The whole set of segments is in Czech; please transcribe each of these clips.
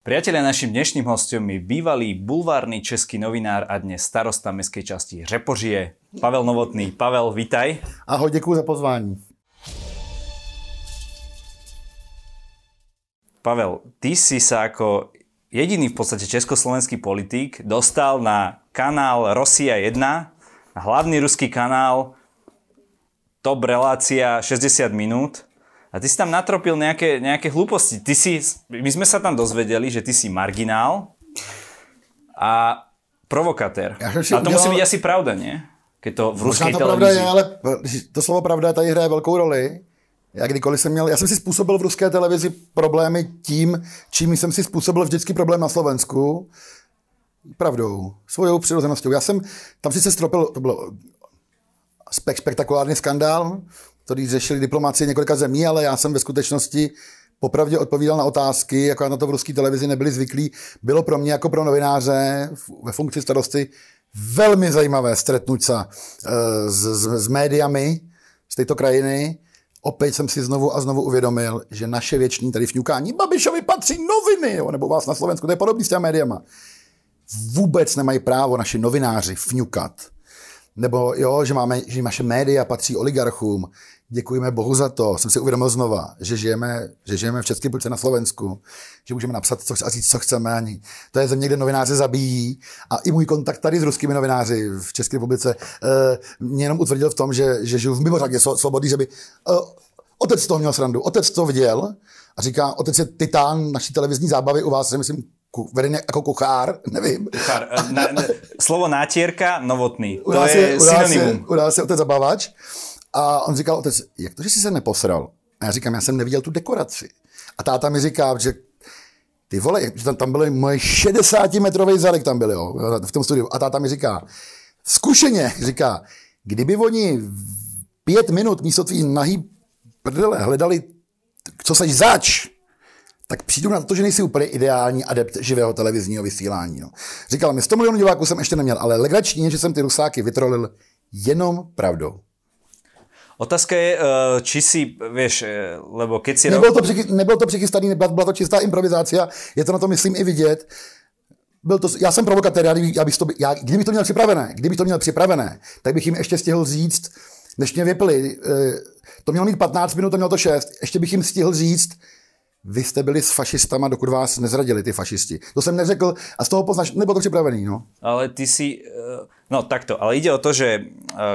Priatelia, našim dnešným hostom je bývalý bulvárny český novinár a dnes starosta mestskej časti Řepožie, Pavel Novotný. Pavel, vitaj. Ahoj, děkuji za pozvání. Pavel, ty si sa ako jediný v podstate československý politik dostal na kanál Rosia 1, na hlavný ruský kanál, top relácia 60 minút a ty si tam natropil nejaké, nejaké hlúposti. Ty si, my sme sa tam dozvedeli, že ty si marginál a provokatér. Ja a to udělal... musí být asi pravda, ne? Keď to v ruské to televizi. pravda je, ale to slovo pravda tady hraje velkou roli. Já kdykoliv jsem měl, já jsem si způsobil v ruské televizi problémy tím, čím jsem si způsobil vždycky problém na Slovensku. Pravdou, svojou přirozeností. Já jsem tam sice stropil, to bylo spektakulární skandál, který řešili diplomacie několika zemí, ale já jsem ve skutečnosti popravdě odpovídal na otázky, jako na to v ruské televizi nebyli zvyklí. Bylo pro mě jako pro novináře ve funkci starosty velmi zajímavé stretnout se s, s, s médiami z této krajiny. Opět jsem si znovu a znovu uvědomil, že naše věční tady fňukání Babišovi patří noviny, jo, nebo vás na Slovensku, to je podobný s těmi médiama. Vůbec nemají právo naši novináři fňukat. Nebo jo, že, máme, že naše média patří oligarchům, Děkujeme Bohu za to. Jsem si uvědomil znova, že žijeme, že žijeme v České republice na Slovensku, že můžeme napsat co, a říct, co chceme. Ani. To je země, kde novináři zabíjí. A i můj kontakt tady s ruskými novináři v České republice uh, mě jenom utvrdil v tom, že, že žiju v mimořádně svobody, že by uh, otec toho měl srandu. Otec to viděl a říká, otec je titán naší televizní zábavy u vás, myslím, vedený jako kuchár, nevím. Kuchár, na, na, slovo nátírka, novotný. To je, je synonymum. U nás je otec zabavač. A on říkal, otec, jak to, že jsi se neposral? A já říkám, já jsem neviděl tu dekoraci. A táta mi říká, že ty vole, že tam, tam byly moje 60-metrový zadek tam byly, jo, v tom studiu. A táta mi říká, zkušeně, říká, kdyby oni pět minut místo tvý nahý prdele hledali, co seš zač, tak přijdu na to, že nejsi úplně ideální adept živého televizního vysílání. No. Říkal mi, 100 milionů diváků jsem ještě neměl, ale legrační je, že jsem ty rusáky vytrolil jenom pravdou. Otázka je, eh, či si, vieš, eh, lebo keď si... Nebylo to, přichy, nebylo to přichystaný, byla to čistá improvizácia, je to na to, myslím, i vidět. Byl to, já jsem provokatér, já, já bych to, já, kdybych to měl připravené, kdybych to měl připravené, tak bych jim ještě stihl říct, než mě vypili, eh, to mělo mít 15 minut, to mělo to 6, ještě bych jim stihl říct, vy jste byli s fašistama, dokud vás nezradili ty fašisti. To jsem neřekl a z toho poznáš, nebylo to připravený. No. Ale ty si, no takto, ale ide o to, že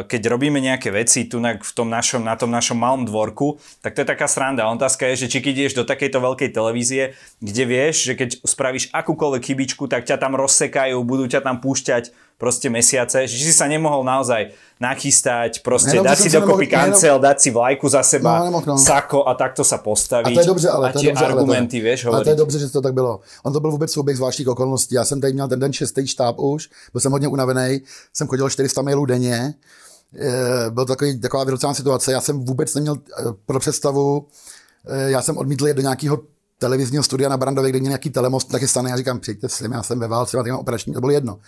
keď robíme nejaké veci tu v tom našom, na tom našom malom dvorku, tak to je taká sranda. Otázka je, že či ideš do takejto veľkej televízie, kde vieš, že keď spravíš akúkoľvek chybičku, tak ťa tam rozsekajú, budú ťa tam púšťať proste mesiace, že si sa nemohol naozaj nachystať, proste dať si dokopy nemohl, kancel, dať si vlajku za seba, no, nemohl, no. sako a takto sa postaviť. A to je dobře, ale a tie dobře, argumenty, ale to, vieš, hovoriť. Ale to je dobře, že to tak bylo. On to byl vůbec souběh zvláštních okolností. Já jsem tady měl ten den šestý štáb už, byl jsem hodně unavený, jsem chodil 400 mailů denně, e, byl takový, taková vyrocená situace, já jsem vůbec neměl e, pro představu, e, já jsem odmítl jít do nějakého televizního studia na Brandově, kde měl nějaký telemost nachystaný. Já říkám, přijďte s já jsem ve válce, mám operační, to bylo jedno.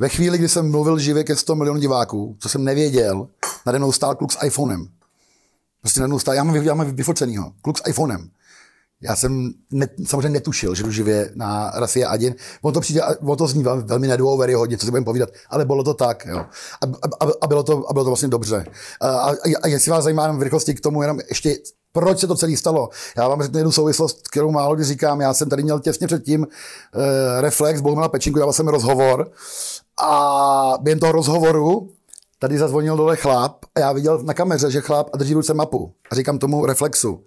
Ve chvíli, kdy jsem mluvil živě ke 100 milionů diváků, co jsem nevěděl, nade mnou stál kluk s iPhonem. Prostě nade stál, já mám, já mám vyfocenýho, kluk s iPhonem. Já jsem ne, samozřejmě netušil, že jdu živě na Rasie Adin. On to přijde, on to zní velmi, velmi hodně, co si budeme povídat, ale bylo to tak. Jo. A, a, a, bylo to, a bylo to vlastně dobře. A, a, a jestli vás zajímá v rychlosti k tomu, jenom ještě proč se to celé stalo? Já vám řeknu jednu souvislost, kterou málo kdy říkám. Já jsem tady měl těsně předtím uh, reflex, Bohumila Pečinku, dával jsem rozhovor a během toho rozhovoru tady zazvonil dole chlap a já viděl na kameře, že chlap a drží v ruce mapu. A říkám tomu reflexu,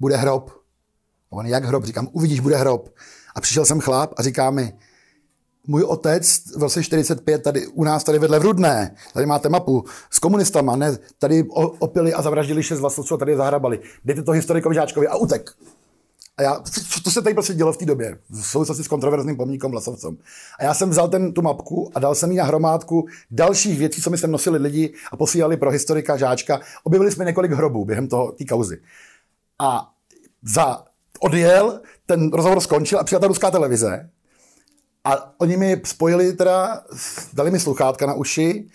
bude hrob. A on, jak hrob? Říkám, uvidíš, bude hrob. A přišel jsem chlap a říká mi, můj otec v roce 45 tady u nás tady vedle v Rudné, tady máte mapu s komunistama, ne, tady opili a zavraždili šest vlasovců a tady zahrabali. Dejte to historikovi žáčkovi a utek. A já, to se tady prostě dělo v té době, v souvislosti s kontroverzním pomníkem Vlasovcům. A já jsem vzal ten, tu mapku a dal jsem ji na hromádku dalších věcí, co mi sem nosili lidi a posílali pro historika, žáčka. Objevili jsme několik hrobů během toho, té kauzy. A za odjel, ten rozhovor skončil a přijela ta ruská televize. A oni mi spojili teda, dali mi sluchátka na uši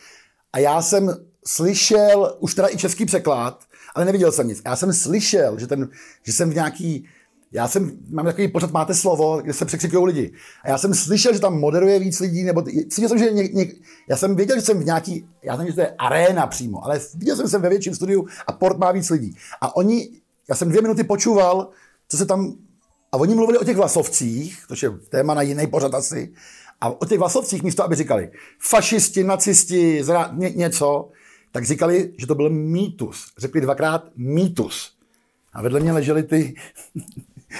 a já jsem slyšel, už teda i český překlad, ale neviděl jsem nic. Já jsem slyšel, že, ten, že jsem v nějaký já jsem, mám takový pořad máte slovo, kde se překřikují lidi. A já jsem slyšel, že tam moderuje víc lidí, nebo cítil jsem, že ně, ně, já jsem věděl, že jsem v nějaký, já jsem, že to je aréna přímo, ale viděl jsem se ve větším studiu a port má víc lidí. A oni, já jsem dvě minuty počúval, co se tam, a oni mluvili o těch vlasovcích, což je téma na jiný pořad asi, a o těch vlasovcích místo, aby říkali fašisti, nacisti, zra, ně, něco, tak říkali, že to byl mýtus. Řekli dvakrát mýtus. A vedle mě leželi ty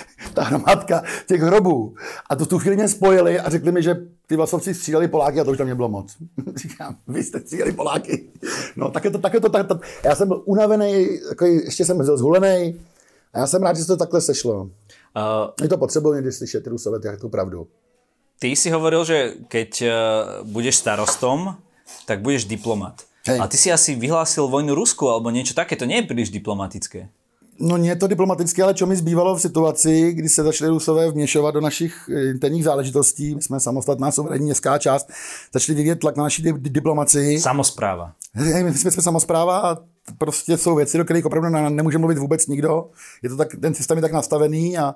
ta hromadka těch hrobů. A to v tu chvíli mě spojili a řekli mi, že ty vlasovci stříleli Poláky a to už tam nebylo moc. Říkám, vy jste stříleli Poláky. No, tak je to, tak je to, tak, tak. Já jsem byl unavený, takový, ještě jsem byl zhulený. A já jsem rád, že se to takhle sešlo. Uh, je to potřeba někdy slyšet ty Rusové, jak tu pravdu. Ty si hovoril, že keď uh, budeš starostom, tak budeš diplomat. Hej. A ty si asi vyhlásil vojnu Rusku alebo niečo také, to nie je príliš diplomatické. No nie je to diplomatické, ale čo mi zbývalo v situaci, kdy se začali Rusové vměšovat do našich eh, interních záležitostí, my jsme samostatná suverénní městská část, začali vyvíjet tlak na naší diplomaci. Samospráva. My jsme, jsme samospráva a prostě jsou věci, do kterých opravdu nemůže mluvit vůbec nikdo. Je to tak, ten systém je tak nastavený a,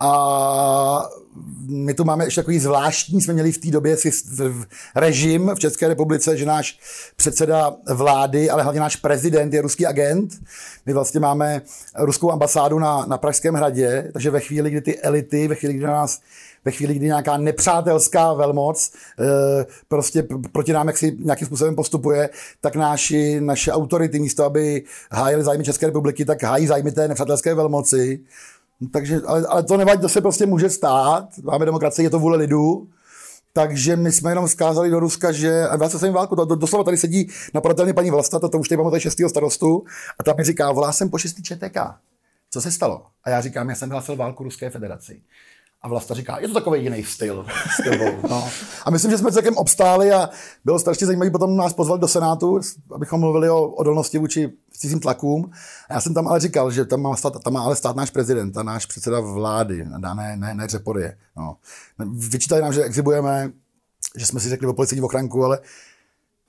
a my tu máme ještě takový zvláštní, jsme měli v té době režim v České republice, že náš předseda vlády, ale hlavně náš prezident je ruský agent. My vlastně máme ruskou ambasádu na, na Pražském hradě, takže ve chvíli, kdy ty elity, ve chvíli, kdy nás ve chvíli, kdy nějaká nepřátelská velmoc e, prostě proti nám jaksi nějakým způsobem postupuje, tak naši, naše autority místo, aby hájili zájmy České republiky, tak hájí zájmy té nepřátelské velmoci. Takže, ale, ale to nevadí, to se prostě může stát. Máme demokracii, je to vůle lidu. Takže my jsme jenom vzkázali do Ruska, že, a já se válku, to, to, doslova tady sedí napadatelně paní Vlasta, to, to už tady pamatuje šestého starostu, a ta mi říká, volá jsem po šestý ČTK. Co se stalo? A já říkám, já jsem hlasil válku Ruské federaci. A Vlasta říká, je to takový jiný styl. styl no. A myslím, že jsme celkem obstáli a bylo strašně zajímavé, potom nás pozvali do Senátu, abychom mluvili o odolnosti vůči cizím tlakům. A já jsem tam ale říkal, že tam má, stát, tam má ale stát náš prezident a náš předseda vlády, ne, ne, ne Řeporie. No. Vyčítali nám, že exibujeme, že jsme si řekli o policejní ochranku, ale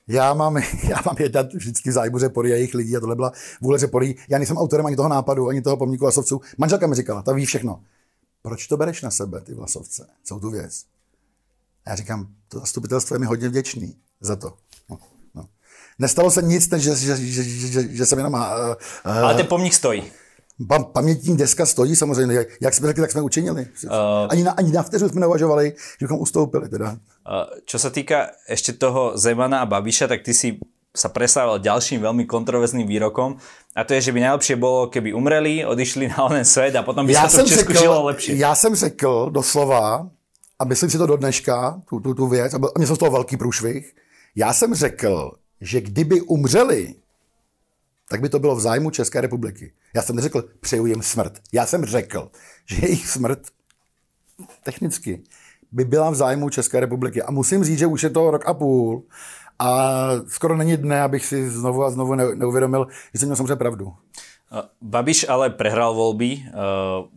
já mám, já mám jednat vždycky v zájmu Řepory a jejich lidí a tohle byla vůle Řepory. Já nejsem autorem ani toho nápadu, ani toho pomníku Vlasovců. Manželka mi říkala, ta ví všechno proč to bereš na sebe, ty vlasovce, celou tu věc? A já říkám, to zastupitelstvo je mi hodně vděčný za to. No, no. Nestalo se nic, než že, že, že, že, že jsem jenom... Uh, uh, Ale ten pomník stojí. Pam, pamětní deska stojí samozřejmě. Jak jsme řekli, tak jsme učinili. Uh, ani, na, ani na vteřinu jsme neuvažovali, že bychom ustoupili. Teda. Uh, čo sa týka ešte toho Zemana a Babiša, tak ty si sa presával ďalším veľmi kontroverzným výrokom a to je, že by najlepšie bolo, keby umreli, odišli na onen svet a potom by sa to v Česku řekl, žilo lepšie. Já jsem řekl doslova, a myslím si to do dneška, tu, tu, tu věc, a mě z toho velký průšvih, já jsem řekl, že kdyby umřeli, tak by to bylo v zájmu České republiky. Já jsem neřekl, přeju jim smrt. Já jsem řekl, že jejich smrt technicky by byla v zájmu České republiky. A musím říct, že už je to rok a půl a skoro není dne, abych si znovu a znovu neuvědomil, že jsem měl samozřejmě pravdu. Babiš ale prehral voľby,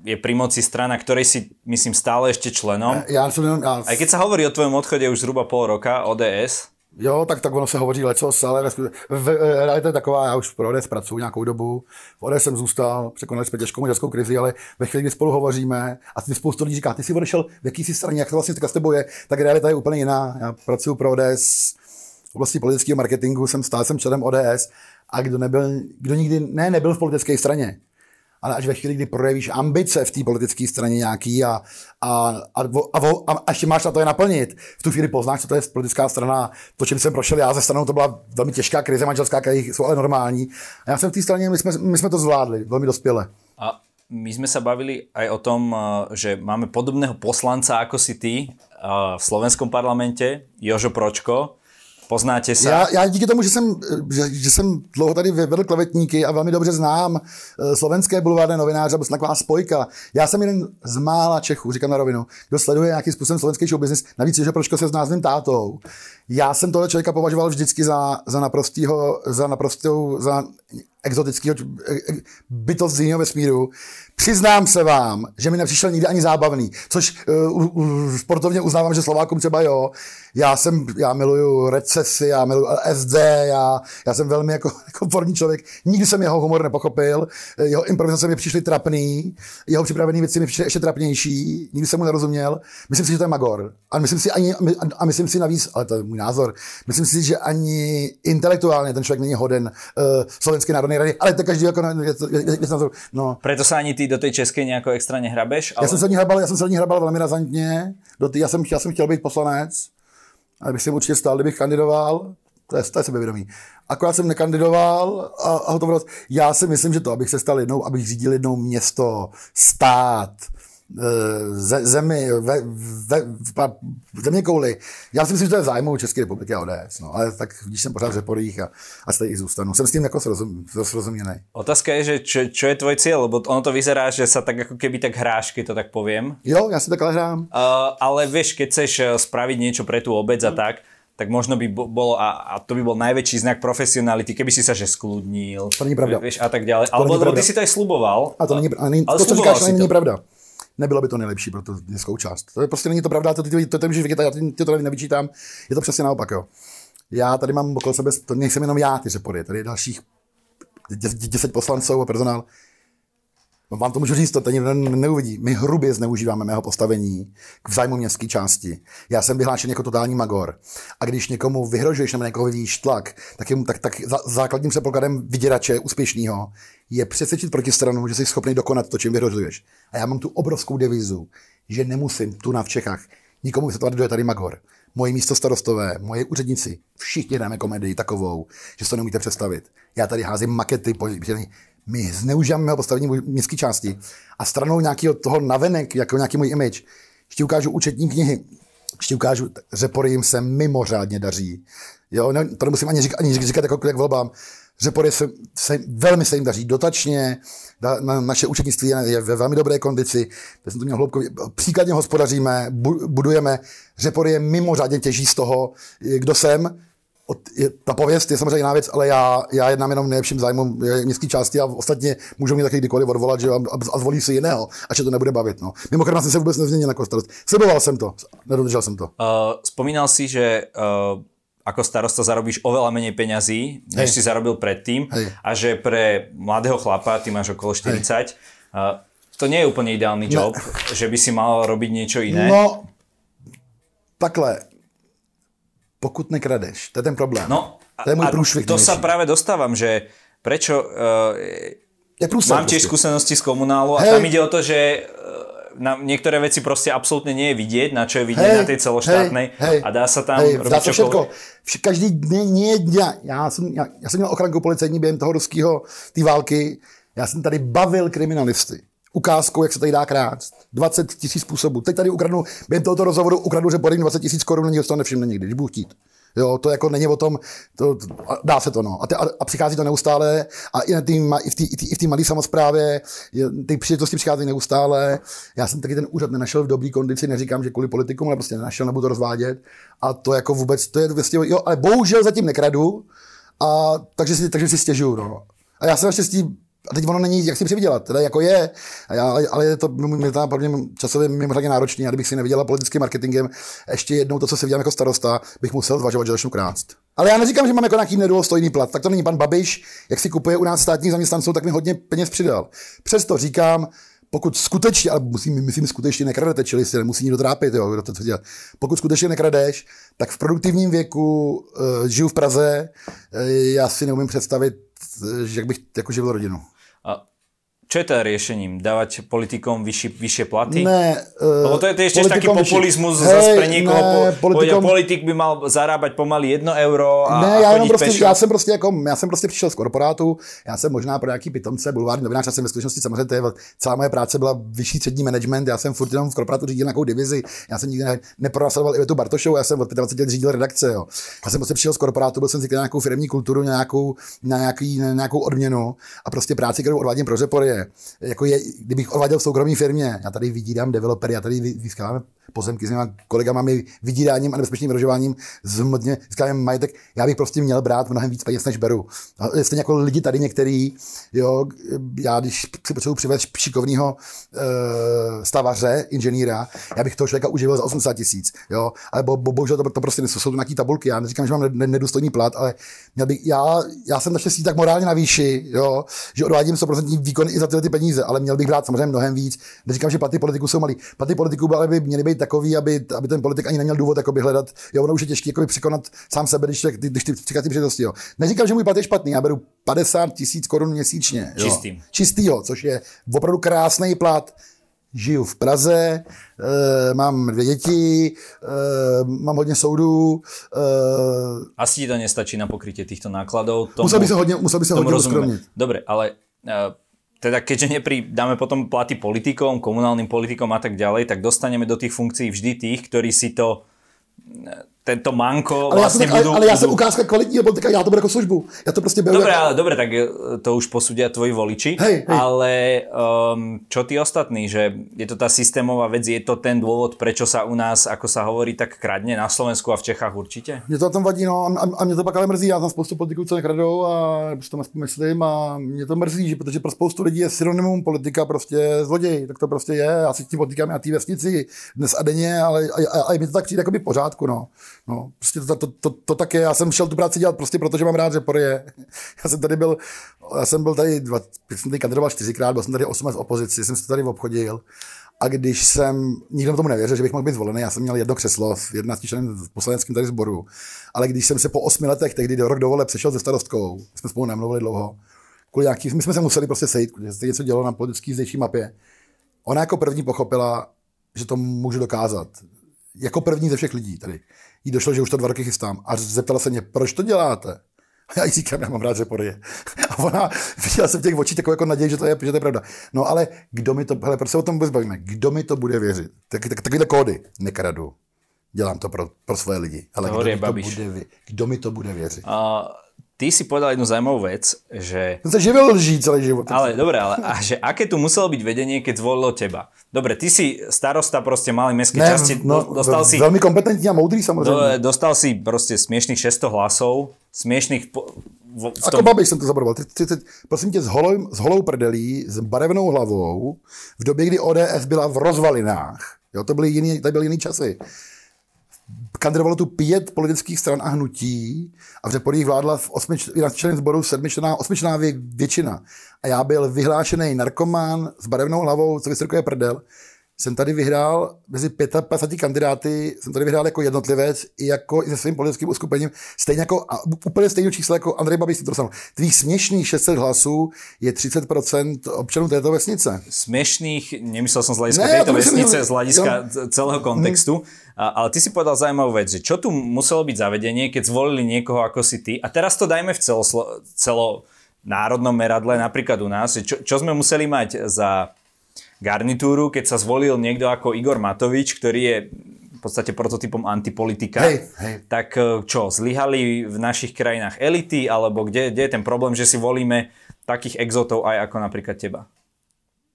je pri moci strana, ktorej si myslím stále ešte členom. Já jsem jenom, já... Aj keď sa hovorí o tvojom odchode už zhruba pol roka, ODS, Jo, tak, tak ono se hovoří lecos, ale realita je taková, já už pro ODS pracuji nějakou dobu, v ODS jsem zůstal, překonali jsme těžkou maďarskou krizi, ale ve chvíli, kdy spolu hovoříme a ty spoustu lidí říká, ty jsi odešel v jaký jsi straně, jak to vlastně s tebou je, tak realita je úplně jiná. Já pracuji pro ODS v oblasti politického marketingu jsem stál jsem členem ODS a kdo, nebyl, kdo nikdy ne, nebyl v politické straně, ale až ve chvíli, kdy projevíš ambice v té politické straně nějaký a, a, a, a, a, a ještě máš na to je naplnit, v tu chvíli poznáš, co to je politická strana. To, čím jsem prošel já ze stranou, to byla velmi těžká krize manželská, které jsou ale normální. A já jsem v té straně, my jsme, my jsme to zvládli velmi dospěle. A my jsme se bavili aj o tom, eh, že máme podobného poslanca ako si ty eh, v slovenskom parlamente, Jožo Pročko, Poznáte se? Já, já díky tomu, že jsem, že, že jsem dlouho tady vedl klevetníky a velmi dobře znám eh, slovenské bulvárné novináře, byl taková spojka. Já jsem jeden z mála Čechů, říkám na rovinu, kdo sleduje nějakým způsobem slovenský show business, navíc, že Pročko se s názvem tátou. Já jsem tohle člověka považoval vždycky za, za naprostýho, za naprostou, za exotického bytost z jiného vesmíru. Přiznám se vám, že mi nepřišel nikdy ani zábavný, což uh, uh, sportovně uznávám, že Slovákům třeba jo. Já jsem, já miluju recesy, já miluju SD, já, já jsem velmi jako, jako člověk. Nikdy jsem jeho humor nepochopil, jeho improvizace mi přišly trapný, jeho připravené věci mi přišly ještě trapnější, nikdy jsem mu nerozuměl. Myslím si, že to je Magor. A myslím si, ani, a myslím si navíc, ale to je můj názor, myslím si, že ani intelektuálně ten člověk není hoden uh, slovenské národní rady, ale to každý jako, je, je, no. Preto se ani ty do té české nějako extra nehrabeš? Ale... Já jsem se ní hrabal, já jsem se ní hrabal velmi razantně. Do tý, já, jsem, já jsem chtěl být poslanec, ale bych si určitě stál, kdybych kandidoval. To je, to je sebevědomí. Akorát jsem nekandidoval a, a hotovost. Já si myslím, že to, abych se stal jednou, abych řídil jednou město, stát, zemi, ve, ve, v země kouli. Já si myslím, že to je zájmu České republiky a ODS. No. Ale tak když jsem pořád v řeporích a, a tady i zůstanu. Jsem s tím jako srozum, srozuměný. Otázka je, že čo, čo, je tvoj cíl? Lebo ono to vyzerá, že sa tak jako keby tak hráš, keď to tak poviem. Jo, já si takhle hrám. Uh, ale vieš, keď chceš eh, spraviť niečo pre tú obec a tak, tak možno by bolo, a, a to by bol najväčší znak profesionality, keby si sa že skludnil. To není pravda. Vieš, a tak ďalej. To Alebo ty si to aj sluboval. A to není, a není, ale to, co říkáš, není pravda nebylo by to nejlepší pro tu městskou část. To je prostě není to pravda, to, ty, to, to můžeš vědět, já ty to nevyčítám, je to přesně naopak, jo. Já tady mám okolo sebe, to nejsem jenom já, ty řepory, tady je dalších deset poslanců a personál, No, vám to můžu říct, to tady neuvidí. My hrubě zneužíváme mého postavení k vzájmu městské části. Já jsem vyhlášen jako totální magor. A když někomu vyhrožuješ nebo někoho vyvíjíš tlak, tak, jim, tak, tak základním předpokladem vyděrače úspěšného je přesvědčit protistranu, že jsi schopný dokonat to, čím vyhrožuješ. A já mám tu obrovskou devizu, že nemusím tu na v Čechách nikomu vysvětlovat, kdo je tady magor. Moje místo starostové, moje úředníci, všichni hrajeme komedii takovou, že si to neumíte představit. Já tady házím makety, my zneužíváme mého postavení městské části a stranou nějakého toho navenek, jako nějaký můj image, ještě ukážu účetní knihy, ještě ukážu, řepory jim se mimořádně daří. Jo, ne, to nemusím ani říkat, ani říkat jako jak volbám. Řepory se, se, velmi se jim daří dotačně, da, na, naše účetnictví je ve velmi dobré kondici, jsem to měl hloubkově, příkladně hospodaříme, bu, budujeme, řepory je mimořádně těží z toho, kdo jsem, je, ta pověst je samozřejmě jiná věc, ale já, já jednám jenom nejlepším zájmu městské části a ostatně můžou mě taky kdykoliv odvolat že, a, a, zvolí si jiného, až se to nebude bavit. No. Mimochodem jsem se vůbec nezměnil jako starost. Sliboval jsem to, nedodržel jsem to. Uh, spomínal si, že uh, ako starosta zarobíš oveľa menej peňazí, než Hej. si zarobil predtým Hej. a že pre mladého chlapa, ty máš okolo 40, uh, to nie je úplne ideálny job, ne. že by si mal robiť niečo iné. No, takhle pokud nekradeš. To je ten problém. No, to je můj průšvih. To sa práve dostávam, že prečo... Uh, je prúser, mám tiež prostě. skúsenosti z komunálu a tam ide o to, že eh, na niektoré veci prostě absolútne nie je vidieť, na čo je vidieť hey, na tej celoštátnej hey, a dá sa tam hey, robiť se všetko. Každý den, nie, já, já, jsem, já, já jsem měl ochranku policejní během toho ruského, té války, já jsem tady bavil kriminalisty ukázkou, jak se tady dá krást. 20 tisíc způsobů. Teď tady ukradnu, během tohoto rozhovoru ukradnu, že podím 20 tisíc korun, nikdo to nevšimne nikdy, když budu chtít. Jo, to jako není o tom, to, dá se to, no. A, te, a, a přichází to neustále a i, na tý, i v té malé samozprávě ty příležitosti přicházejí neustále. Já jsem taky ten úřad nenašel v dobré kondici, neříkám, že kvůli politikům, ale prostě nenašel, nebudu to rozvádět. A to jako vůbec, to je vlastně, jo, ale bohužel zatím nekradu, a takže si, takže si stěžuju, no. A já jsem naštěstí a teď ono není, jak si přivydělat, teda jako je, já, ale je to mě to pro mě časově mimořádně náročný, a kdybych si nevydělal politickým marketingem, ještě jednou to, co se vydělám jako starosta, bych musel zvažovat, že začnu krást. Ale já neříkám, že mám jako nějaký nedůstojný plat, tak to není pan Babiš, jak si kupuje u nás státních zaměstnanců, tak mi hodně peněz přidal. Přesto říkám, pokud skutečně, ale musím, myslím, skutečně nekradete, čili si nemusí nikdo trápit, jo, kdo to, co dělat. Pokud skutečně nekradeš, tak v produktivním věku uh, žiju v Praze, uh, já si neumím představit, jak bych jako živil rodinu. A čo je teda riešením? Dávať politikom vyššie, vyššie platy? Ne. Uh, Lebo to je, je taký populizmus hej, zase pre niekoho. Ne, po, politikom... Politik by mal zarábať pomaly jedno euro a, ne, a já, jenom prostě, já jsem prostě jako, já jsem prostě přišel z korporátu, já jsem možná pro nějaký pitomce, bulvární novinář, já jsem ve skutečnosti samozřejmě, to je, celá moje práce byla vyšší střední management, já jsem furt jenom v korporátu řídil nějakou divizi, já jsem nikdy ne, nepronasadoval Ivetu Bartošovou, já jsem od 25 let řídil redakce, jo. Já jsem prostě přišel z korporátu, byl jsem na nějakou firmní kulturu, nějakou, na nějaký, na nějakou odměnu a prostě práci, kterou odvádím pro řepory, jako je, kdybych odváděl v soukromé firmě, já tady vydírám developery, já tady získávám pozemky s těma kolegama vydíráním a nebezpečným vyrožováním zhmotně získáváme majetek, já bych prostě měl brát mnohem víc peněz, než beru. A stejně jako lidi tady některý, jo, já když si potřebuji přivést šikovného uh, stavaře, inženýra, já bych toho člověka uživil za 80 tisíc, jo, ale bo, bo, bohužel to, to prostě jsou, jsou nějaký tabulky, já neříkám, že mám nedůstojný plat, ale měl bych, já, já jsem naštěstí tak morálně na výši, jo, že odvádím 100% výkon i za tyhle ty peníze, ale měl bych brát samozřejmě mnohem víc. Neříkám, že platy politiků jsou malý. Platy politiků by, ale by měly být takový, aby, aby ten politik ani neměl důvod jakoby, hledat. Jo, ono už je těžké jakoby, překonat sám sebe, když, ty, když ty přichází příležitosti. Jo. Neříkám, že můj plat je špatný, já beru 50 tisíc korun měsíčně. Jo. Čistý. Čistýho, což je opravdu krásný plat žiju v Praze, e, mám dvě děti, e, mám hodně soudů. E, Asi ti to nestačí na pokrytie týchto nákladov. Tomu, musel by se hodně, musel by se hodně rozumíme. Dobre, ale e, teda keďže nepri, dáme potom platy politikom, komunálnym politikom a tak ďalej, tak dostaneme do tých funkcií vždy tých, ktorí si to tento manko ale vlastně já jsem, budú, ale, ale já jsem ukázka kvalitního politika, já to beru jako službu. Já to prostě beru Dobre, jako... ale, dobre, tak to už posudia tvoji voliči. Hej, hej. Ale um, čo tí ostatní, že je to tá systémová vec, je to ten dôvod, prečo sa u nás, ako sa hovorí, tak kradne na Slovensku a v Čechách určitě? Mě to tom vadí, no a, a mě to pak ale mrzí, já tam spoustu politiků, co nekradou a prostě to myslím a mě to mrzí, že protože pro spoustu lidí je synonymum politika prostě zloděj, tak to prostě je, já si tím potýkám na té vesnici dnes a denně, ale a, a, a, mi to tak přijde jako v pořádku, no. No prostě to, to, to, to, tak je, já jsem šel tu práci dělat prostě proto, že mám rád je. Já jsem tady byl, já jsem byl tady, dva, jsem tady kandidoval čtyřikrát, byl jsem tady osm let v opozici, jsem se tady obchodil. A když jsem, nikdo tomu nevěřil, že bych mohl být zvolený, já jsem měl jedno křeslo v 11 členem v poslaneckém tady sboru. Ale když jsem se po osmi letech, tehdy do rok dovole přešel se starostkou, jsme spolu nemluvili dlouho, kvůli nějaký, my jsme se museli prostě sejít, protože se něco dělo na politické zdejší mapě. Ona jako první pochopila, že to můžu dokázat. Jako první ze všech lidí tady jí došlo, že už to dva roky chystám. A zeptala se mě, proč to děláte? A já jí říkám, já mám rád řepory. A ona viděla se v těch očích takovou jako naději, že to je, že to je pravda. No ale kdo mi to, hele, proč se o tom vůbec bavíme? Kdo mi to bude věřit? Tak, tak, takovýhle kódy. Nekradu. Dělám to pro, pro svoje lidi. Ale kdo mi, to bude, kdo mi to bude věřit? Uh, ty si povedal jednu zaujímavú vec, že... Jsem se živil lží celý život. Ale dobre, ale a že aké tu muselo byť vedenie, keď zvolilo teba? Dobre, ty si starosta prostě malej mestskej časti, no, dostal si... Velmi kompetentní a moudrý samozřejmě. Do, dostal si prostě směšných 600 hlasov, směšných... Po, v, v tom... Ako babiš jsem to zabaroval. Ty, ty, ty, prosím tě, s holou, s holou prdelí, s barevnou hlavou, v době, kdy ODS byla v rozvalinách, jo, to byly jiný, to byly jiný časy kandidovalo tu pět politických stran a hnutí a v Řeporích vládla v osmi, členech sboru sedmičlená, osmičlená většina. A já byl vyhlášený narkomán s barevnou hlavou, co vysokuje prdel jsem tady vyhrál mezi 55 kandidáty, jsem tady vyhrál jako jednotlivec i jako i se svým politickým uskupením, stejně jako, a úplně stejné číslo jako Andrej Babiš to dostal. Tvých směšných 600 hlasů je 30% občanů této vesnice. Směšných, nemyslel jsem z hlediska ne, této vesnice, z hlediska jo. celého kontextu, hmm. A, ale ty si povedal zaujímavú vec, že čo tu muselo byť zavedenie, keď zvolili niekoho ako si ty, a teraz to dajme v celoslo, celo národnom meradle, napríklad u nás, čo, čo sme museli mať za garnitúru, keď sa zvolil niekto ako Igor Matovič, ktorý je v podstate prototypom antipolitika, hej, hej. tak e, čo, zlyhali v našich krajinách elity, alebo kde, kde je ten problém, že si volíme takých exotov aj ako napríklad teba?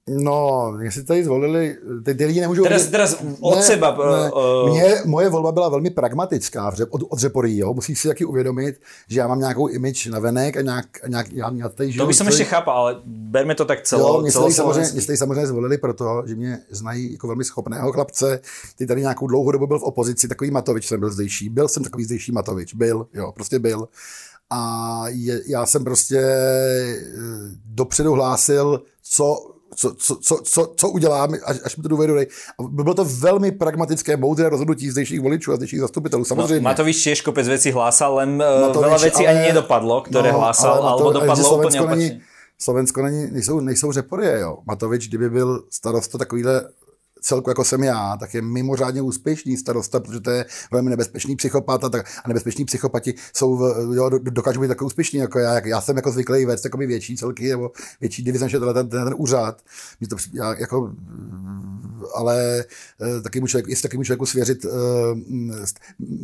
No, mě si tady zvolili, ty, ty lidi nemůžou... Teraz, teraz od ne, seba... Ne. Uh, Mě, moje volba byla velmi pragmatická od, od Řeporí, jo. Musíš si taky uvědomit, že já mám nějakou image na venek a nějak, nějak já, já tady žiju... To bych jsem ještě chápal, ale berme to tak celo, jo, mě tady samozřejmě, mě tady samozřejmě zvolili proto, že mě znají jako velmi schopného chlapce. Ty tady nějakou dlouhou dobu byl v opozici, takový Matovič jsem byl zdejší. Byl jsem takový zdejší Matovič, byl, jo, prostě byl. A je, já jsem prostě eh, dopředu hlásil, co co, co, co, co, co udělám, až, až mi to důvěru Bylo to velmi pragmatické, moudré rozhodnutí zdejších voličů a zdejších zastupitelů, samozřejmě. No, Matovič tiež kopec věcí hlásal, len eh, Matovič, veľa věcí ale, ani nedopadlo, které no, hlásal, ale alebo dopadlo úplně není, Slovensko není, nejsou, nejsou řeporie, jo. Matovič, kdyby byl starosta takovýhle celku, jako jsem já, tak je mimořádně úspěšný starosta, protože to je velmi nebezpečný psychopat a, tak, a nebezpeční psychopati jsou, jo, dokážou být takový úspěšný jako já. Já jsem jako zvyklý vést takový větší celky nebo větší divize, než ten, ten, ten, úřad. Mě to, já, jako, ale uh, taky mu člověk, taky mu člověku svěřit, uh,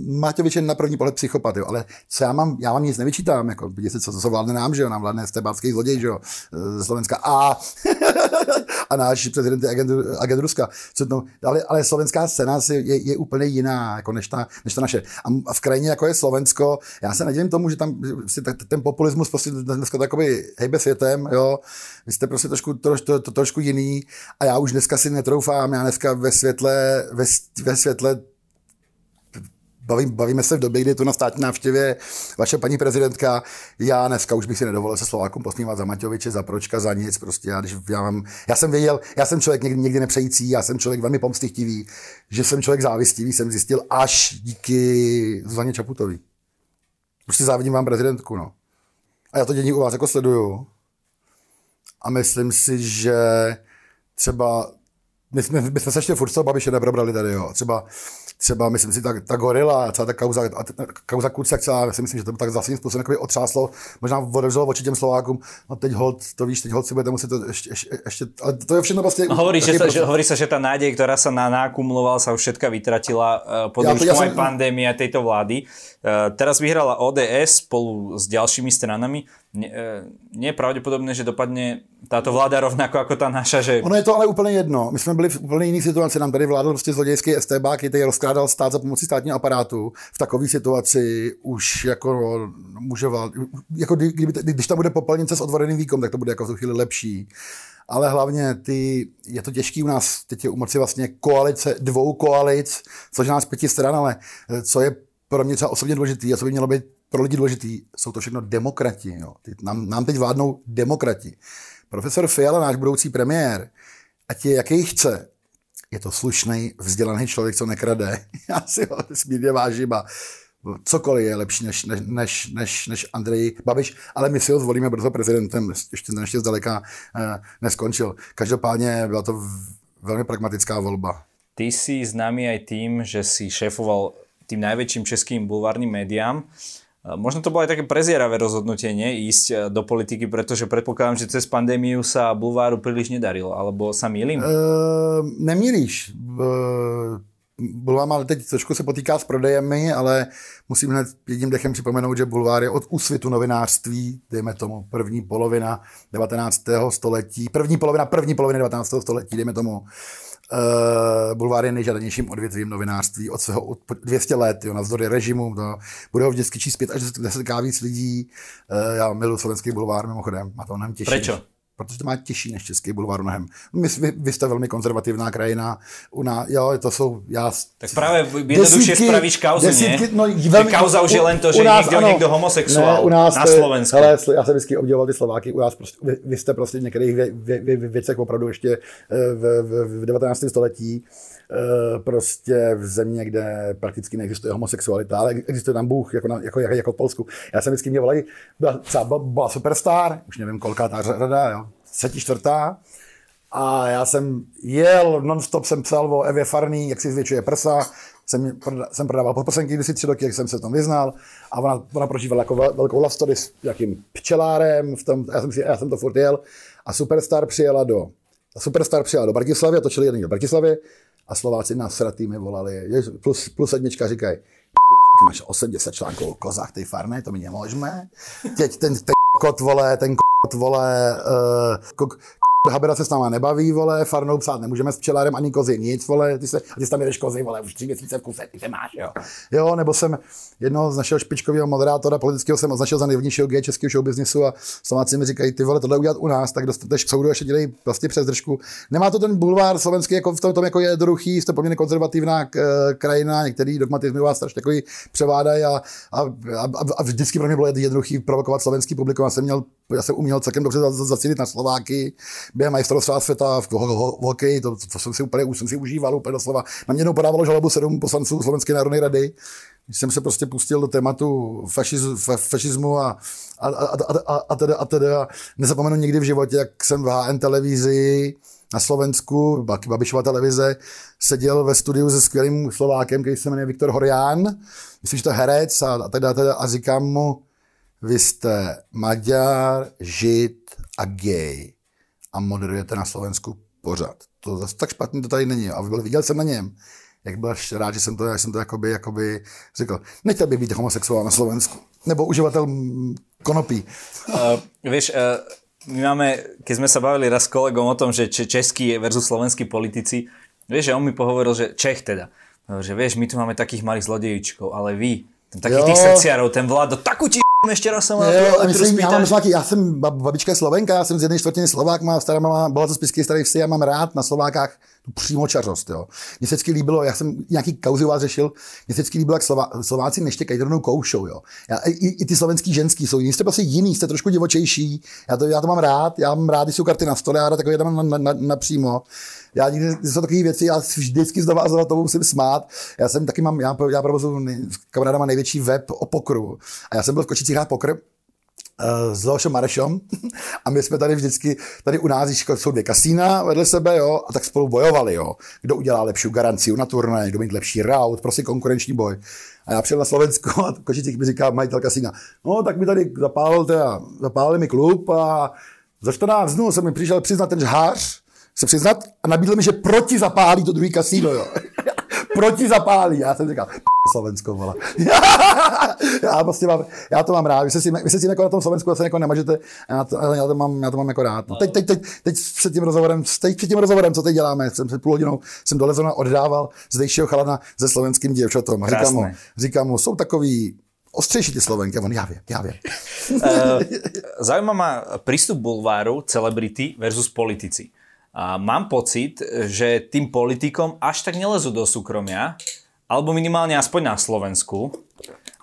Máťovič je na první pohled psychopat, jo, ale co já mám, já vám nic nevyčítám, jako, vidíte, co, co vládne nám, že jo, nám vládne stebácký zloděj, že jo, ze Slovenska a, a náš prezident je agent, agent Ruska. Co to, ale, ale slovenská scéna je, je, úplně jiná, jako než, ta, než ta naše. A v krajině, jako je Slovensko, já se nedivím tomu, že tam si ten populismus prostě dneska takový hejbe světem, jo, vy jste prostě trošku, troš, to, to, trošku jiný a já už dneska si netroufám, já dneska ve světle, ve, ve světle Bavím, bavíme se v době, kdy tu na státní návštěvě vaše paní prezidentka, já dneska už bych si nedovolil se Slovákům posmívat za Maťoviče, za Pročka, za nic, prostě já, když já, mám, já jsem věděl, já jsem člověk někdy, někdy nepřející, já jsem člověk velmi pomstychtivý, že jsem člověk závistivý, jsem zjistil až díky Zuzaně Čaputový. Prostě závidím vám prezidentku, no. A já to dění u vás jako sleduju. A myslím si, že třeba my jsme, my jsme se ještě furt Babiše neprobrali tady, jo. Třeba třeba, myslím si, ta, ta gorila, celá ta kauza, a ta, kauza Kuciak celá, já si myslím, že to tak zásadním způsobem otřáslo, možná otevřelo oči těm Slovákům, no teď hold, to víš, teď hold si budete muset to ještě, ještě, ještě ale to je všechno vlastně... No, hovorí, že, prostě... že, hovorí sa, že tá nádej, ktorá sa na, nakumulovala, sa už všetka vytratila uh, pod ja, ja som... pandémie tejto vlády. Uh, teraz vyhrala ODS spolu s ďalšími stranami nie je pravděpodobné, že dopadne táto vláda rovnako jako ta naša, že... Ono je to ale úplně jedno. My jsme byli v úplně jiné situaci. Nám tady vládl prostě zlodějský STB, který rozkrádal stát za pomocí státního aparátu. V takové situaci už jako může vlád... jako kdyby, když tam bude popelnice s odvoreným výkom, tak to bude jako v chvíli lepší. Ale hlavně ty, je to těžký u nás, teď je u moci vlastně koalice dvou koalic, což nás pěti stran, ale co je pro mě třeba osobně důležitý a co by mělo být pro lidi důležitý, jsou to všechno demokrati. Jo. Nám, nám teď vládnou demokrati. Profesor Fiala, náš budoucí premiér, ať je jaký chce, je to slušný, vzdělaný člověk, co nekrade. Já si ho smírně vážím a cokoliv je lepší než, než, než, než, než Andrej Babiš, ale my si ho zvolíme brzo prezidentem, ještě, ještě zdaleka eh, neskončil. Každopádně byla to velmi pragmatická volba. Ty jsi známý aj tým, že si šéfoval tým najväčším českým bulvárnym médiám. Možno to bolo aj také prezieravé rozhodnutie, nie? Ísť e, do politiky, pretože predpokladám, že cez pandémiu sa bulváru príliš nedarilo, alebo sa mýlim? Uh, nemýlíš. Uh, Bulvár teď trošku se potýká s prodejemi, ale musím hned jedním dechem připomenout, že Bulvár je od úsvitu novinářství, dejme tomu první polovina 19. století, první polovina, první polovina 19. století, dejme tomu, bulvár je nejžádanějším odvětvím novinářství od svého od 200 let, jo, navzdory režimu. To, bude ho vždycky číst 5 až 10 víc lidí. Uh, já miluji slovenský bulvár mimochodem, a to nám těší. Prečo? Protože to má těžší než český bulvár mnohem. My, vy, vy jste velmi konzervativná krajina, u nás, jo, to jsou, já... Tak právě jednoduše spravíš kauzu, desítky, ne? No, velmi, kauza už je len to, že nás, někdo, ano, někdo homosexuál ne, u nás na Slovensku. Hele, já jsem vždycky obdivoval ty Slováky, u nás prostě, vy, vy jste prostě v některých vě, vě, vě, věcech opravdu ještě eh, v, v, v 19. století prostě v země, kde prakticky neexistuje homosexualita, ale existuje tam Bůh, jako, na, jako, jako, v Polsku. Já jsem vždycky mě volali, byla, třeba byla superstar, už nevím, kolká ta řada, jo, třetí, čtvrtá. A já jsem jel, nonstop jsem psal o Evě Farný, jak si zvětšuje prsa, jsem, jsem prodával podprsenky kdysi tři roky, jak jsem se v tom vyznal. A ona, ona prožívala jako velkou love story s jakým pčelárem, v tom, já, jsem si, já jsem to furt jel. A Superstar přijela do Superstar přijela do Bratislavy a točili jedný do Bratislavy a Slováci na sratý mi volali, plus, plus sedmička říkají, ty máš 80 článků o kozách tej farné, to mi nemůžeme. Teď ten, ten kot, vole, ten kot, vole, uh, Habera se s náma nebaví, vole, farnou psát nemůžeme s včelárem ani kozy, nic, vole, ty, se, ty tam jedeš kozy, vole, už tři měsíce v kuse, ty se máš, jo. Jo, nebo jsem jednoho z našeho špičkového moderátora politického jsem označil za nejvnějšího G českého showbiznisu a Slováci mi říkají, ty vole, tohle udělat u nás, tak dostaneš k soudu ještě dělej vlastně přes držku. Nemá to ten bulvár slovenský, jako v tom, tom jako je jednoduchý, jste poměrně konzervativná eh, krajina, některý dogmatizmy vás strašně takový převádají a, a, a, a, vždycky pro mě bylo jednoduchý provokovat slovenský publikum. Já jsem měl já jsem uměl celkem dobře zacílit na Slováky, během majstrovství světa v, ho, ho, v hokeji, to, to, jsem si úplně, už jsem si užíval úplně doslova. Na mě podávalo žalobu sedm poslanců Slovenské národní rady, když jsem se prostě pustil do tématu fašiz, fa, fašismu a, a, a, a, a, a, teda, a teda nezapomenu nikdy v životě, jak jsem v HN televizi na Slovensku, Babišova televize, seděl ve studiu se skvělým Slovákem, který se jmenuje Viktor Horián, myslím, že to herec a, a, teda, teda, a říkám mu, vy jste Maďar, Žid a gay a moderujete na Slovensku pořád. To zase tak špatně to tady není. A viděl jsem na něm, jak byl rád, že jsem to, jsem to jakoby, jakoby řekl. Nechtěl bych být homosexuál na Slovensku. Nebo uživatel konopí. Uh, víš, uh, my máme, keď sme sa bavili raz s kolegom o tom, že český versus slovenský politici, vieš, že on mi pohovoril, že Čech teda, že vieš, my tu máme takých malých zlodejíčkov, ale vy, takých jo. tých srdciarov, ten vládo, takú ti ještě raz jsem jo, a myslím, já, mám já jsem babička Slovenka, já jsem z jedné čtvrtiny Slovák, má stará mama, byla to spisky starý vsi, já mám rád na Slovákách tu přímočařost, jo. Mně se vždycky líbilo, já jsem nějaký kauzy vás řešil, mně se vždycky líbilo, jak Slova, Slováci neštěkají rovnou koušou, jo. Já, i, i, ty slovenský ženský jsou jiný, jste prostě jiný, jste trošku divočejší, já to, já to mám rád, já mám rád, když jsou karty na stole, já rád takový jdem na, na, na, napřímo. Já nikdy, jsou takové věci, já vždycky znova a znova tomu musím smát. Já jsem taky mám, já, já provozuju s kamarádama největší web o pokru. A já jsem byl v Kočicích hrát pokr Eh, s Leošem Marešem a my jsme tady vždycky, tady u nás jsou dvě kasína vedle sebe, jo, a tak spolu bojovali, jo. Kdo udělá lepší garanci na turné, kdo mít lepší route, prostě konkurenční boj. A já přijel na Slovensko a Košicích mi říká majitel kasína, no tak mi tady zapálil, teda, zapálil mi klub a za 14 dnů jsem mi přišel přiznat ten žhář, se přiznat a nabídl mi, že proti zapálí to druhý kasíno, jo. proti zapálí. Já jsem říkal, Slovensko, vole. já, prostě mám, já to mám rád. Vy se s tím, vy se jako na tom Slovensku zase jako nemažete. Já to, já to, mám, já to mám jako rád. No. Teď, teď, teď, teď, před tím rozhovorem, teď před tím rozhovorem, co teď děláme, jsem před půl hodinou, jsem do Lezona oddával zdejšího chalana se slovenským děvčatom. Říkám mu, říkám mu, jsou takový ostřejší ty Slovenky. On, já vím, já vím. uh, zaujíma ma prístup bulváru, celebrity versus politici. A mám pocit, že tým politikom až tak nelezú do súkromia, alebo minimálne aspoň na Slovensku.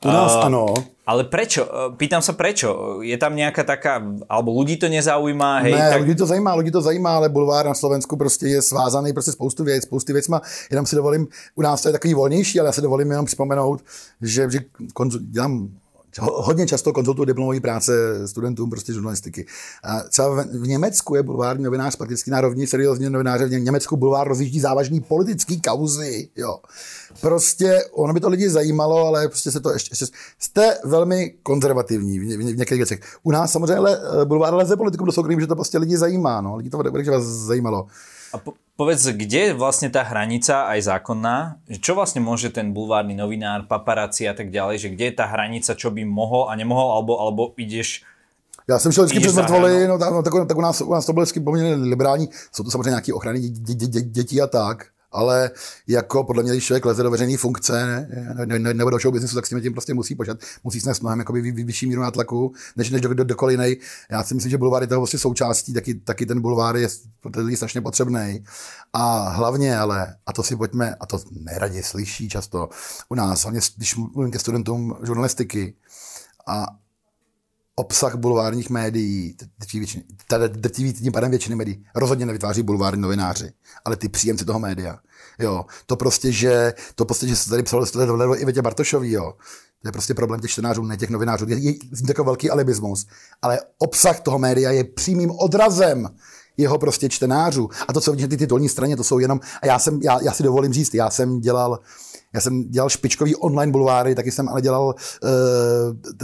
U nás uh, ano. Ale prečo? Pýtam sa prečo. Je tam nějaká taká, alebo ľudí to nezaujímá? Hej, ne, tak... ľudí to zajímá, ľudí to zajímá, ale bulvár na Slovensku prostě je svázaný prostě spoustu věc, spousty věcma. Jenom si dovolím, u nás to je takový volnější, ale já si dovolím jenom připomenout, že, že konzu, dělám hodně často konzultuju diplomové práce studentům prostě žurnalistiky. A třeba v Německu je bulvární novinář prakticky na rovni seriózně novináře. V Německu bulvár rozjíždí závažný politický kauzy. Jo. Prostě ono by to lidi zajímalo, ale prostě se to ještě, ještě jste velmi konzervativní v, ně, v některých věcech. U nás samozřejmě le, bulvár leze politikum do soukromí, že to prostě lidi zajímá. No. Lidi to že vás zajímalo. A po, povedz, kde je vlastne tá hranica aj zákonná? Čo vlastne môže ten bulvárny novinár, paparáci a tak ďalej, že kde je tá hranica, čo by mohol a nemohol, alebo, alebo ideš já jsem šel vždycky přes mrtvoly, no, no tak, tak, u, nás, u nás to bylo vždycky poměrně liberální. Jsou to samozřejmě nějaké ochrany dě, dě, dě, dětí a tak ale jako podle mě, když člověk leze do veřejné funkce ne, ne, ne, nebo do show businessu, tak s tím, tím prostě musí počítat, musí snést mnohem jakoby vy, vy, vyšší míru nátlaku, než, než do, do. Já si myslím, že bulvár je toho vlastně součástí, taky, taky ten bulvár je pro ty lidi strašně potřebný. A hlavně ale, a to si pojďme, a to neradě slyší často u nás, hlavně když mluvím ke studentům žurnalistiky, a obsah bulvárních médií, drtivý tím pádem většiny médií, rozhodně nevytváří bulvární novináři, ale ty příjemci toho média. Jo, to prostě, že, to prostě, že se tady psalo i Větě Bartošový, jo. To je prostě problém těch čtenářů, ne těch novinářů. Je, je, je takový velký alibismus. Ale obsah toho média je přímým odrazem jeho prostě čtenářů. A to, co vidíte ty titulní straně, to jsou jenom, a já, jsem, já, já si dovolím říct, já jsem dělal já jsem dělal špičkový online bulváry, taky jsem ale dělal uh,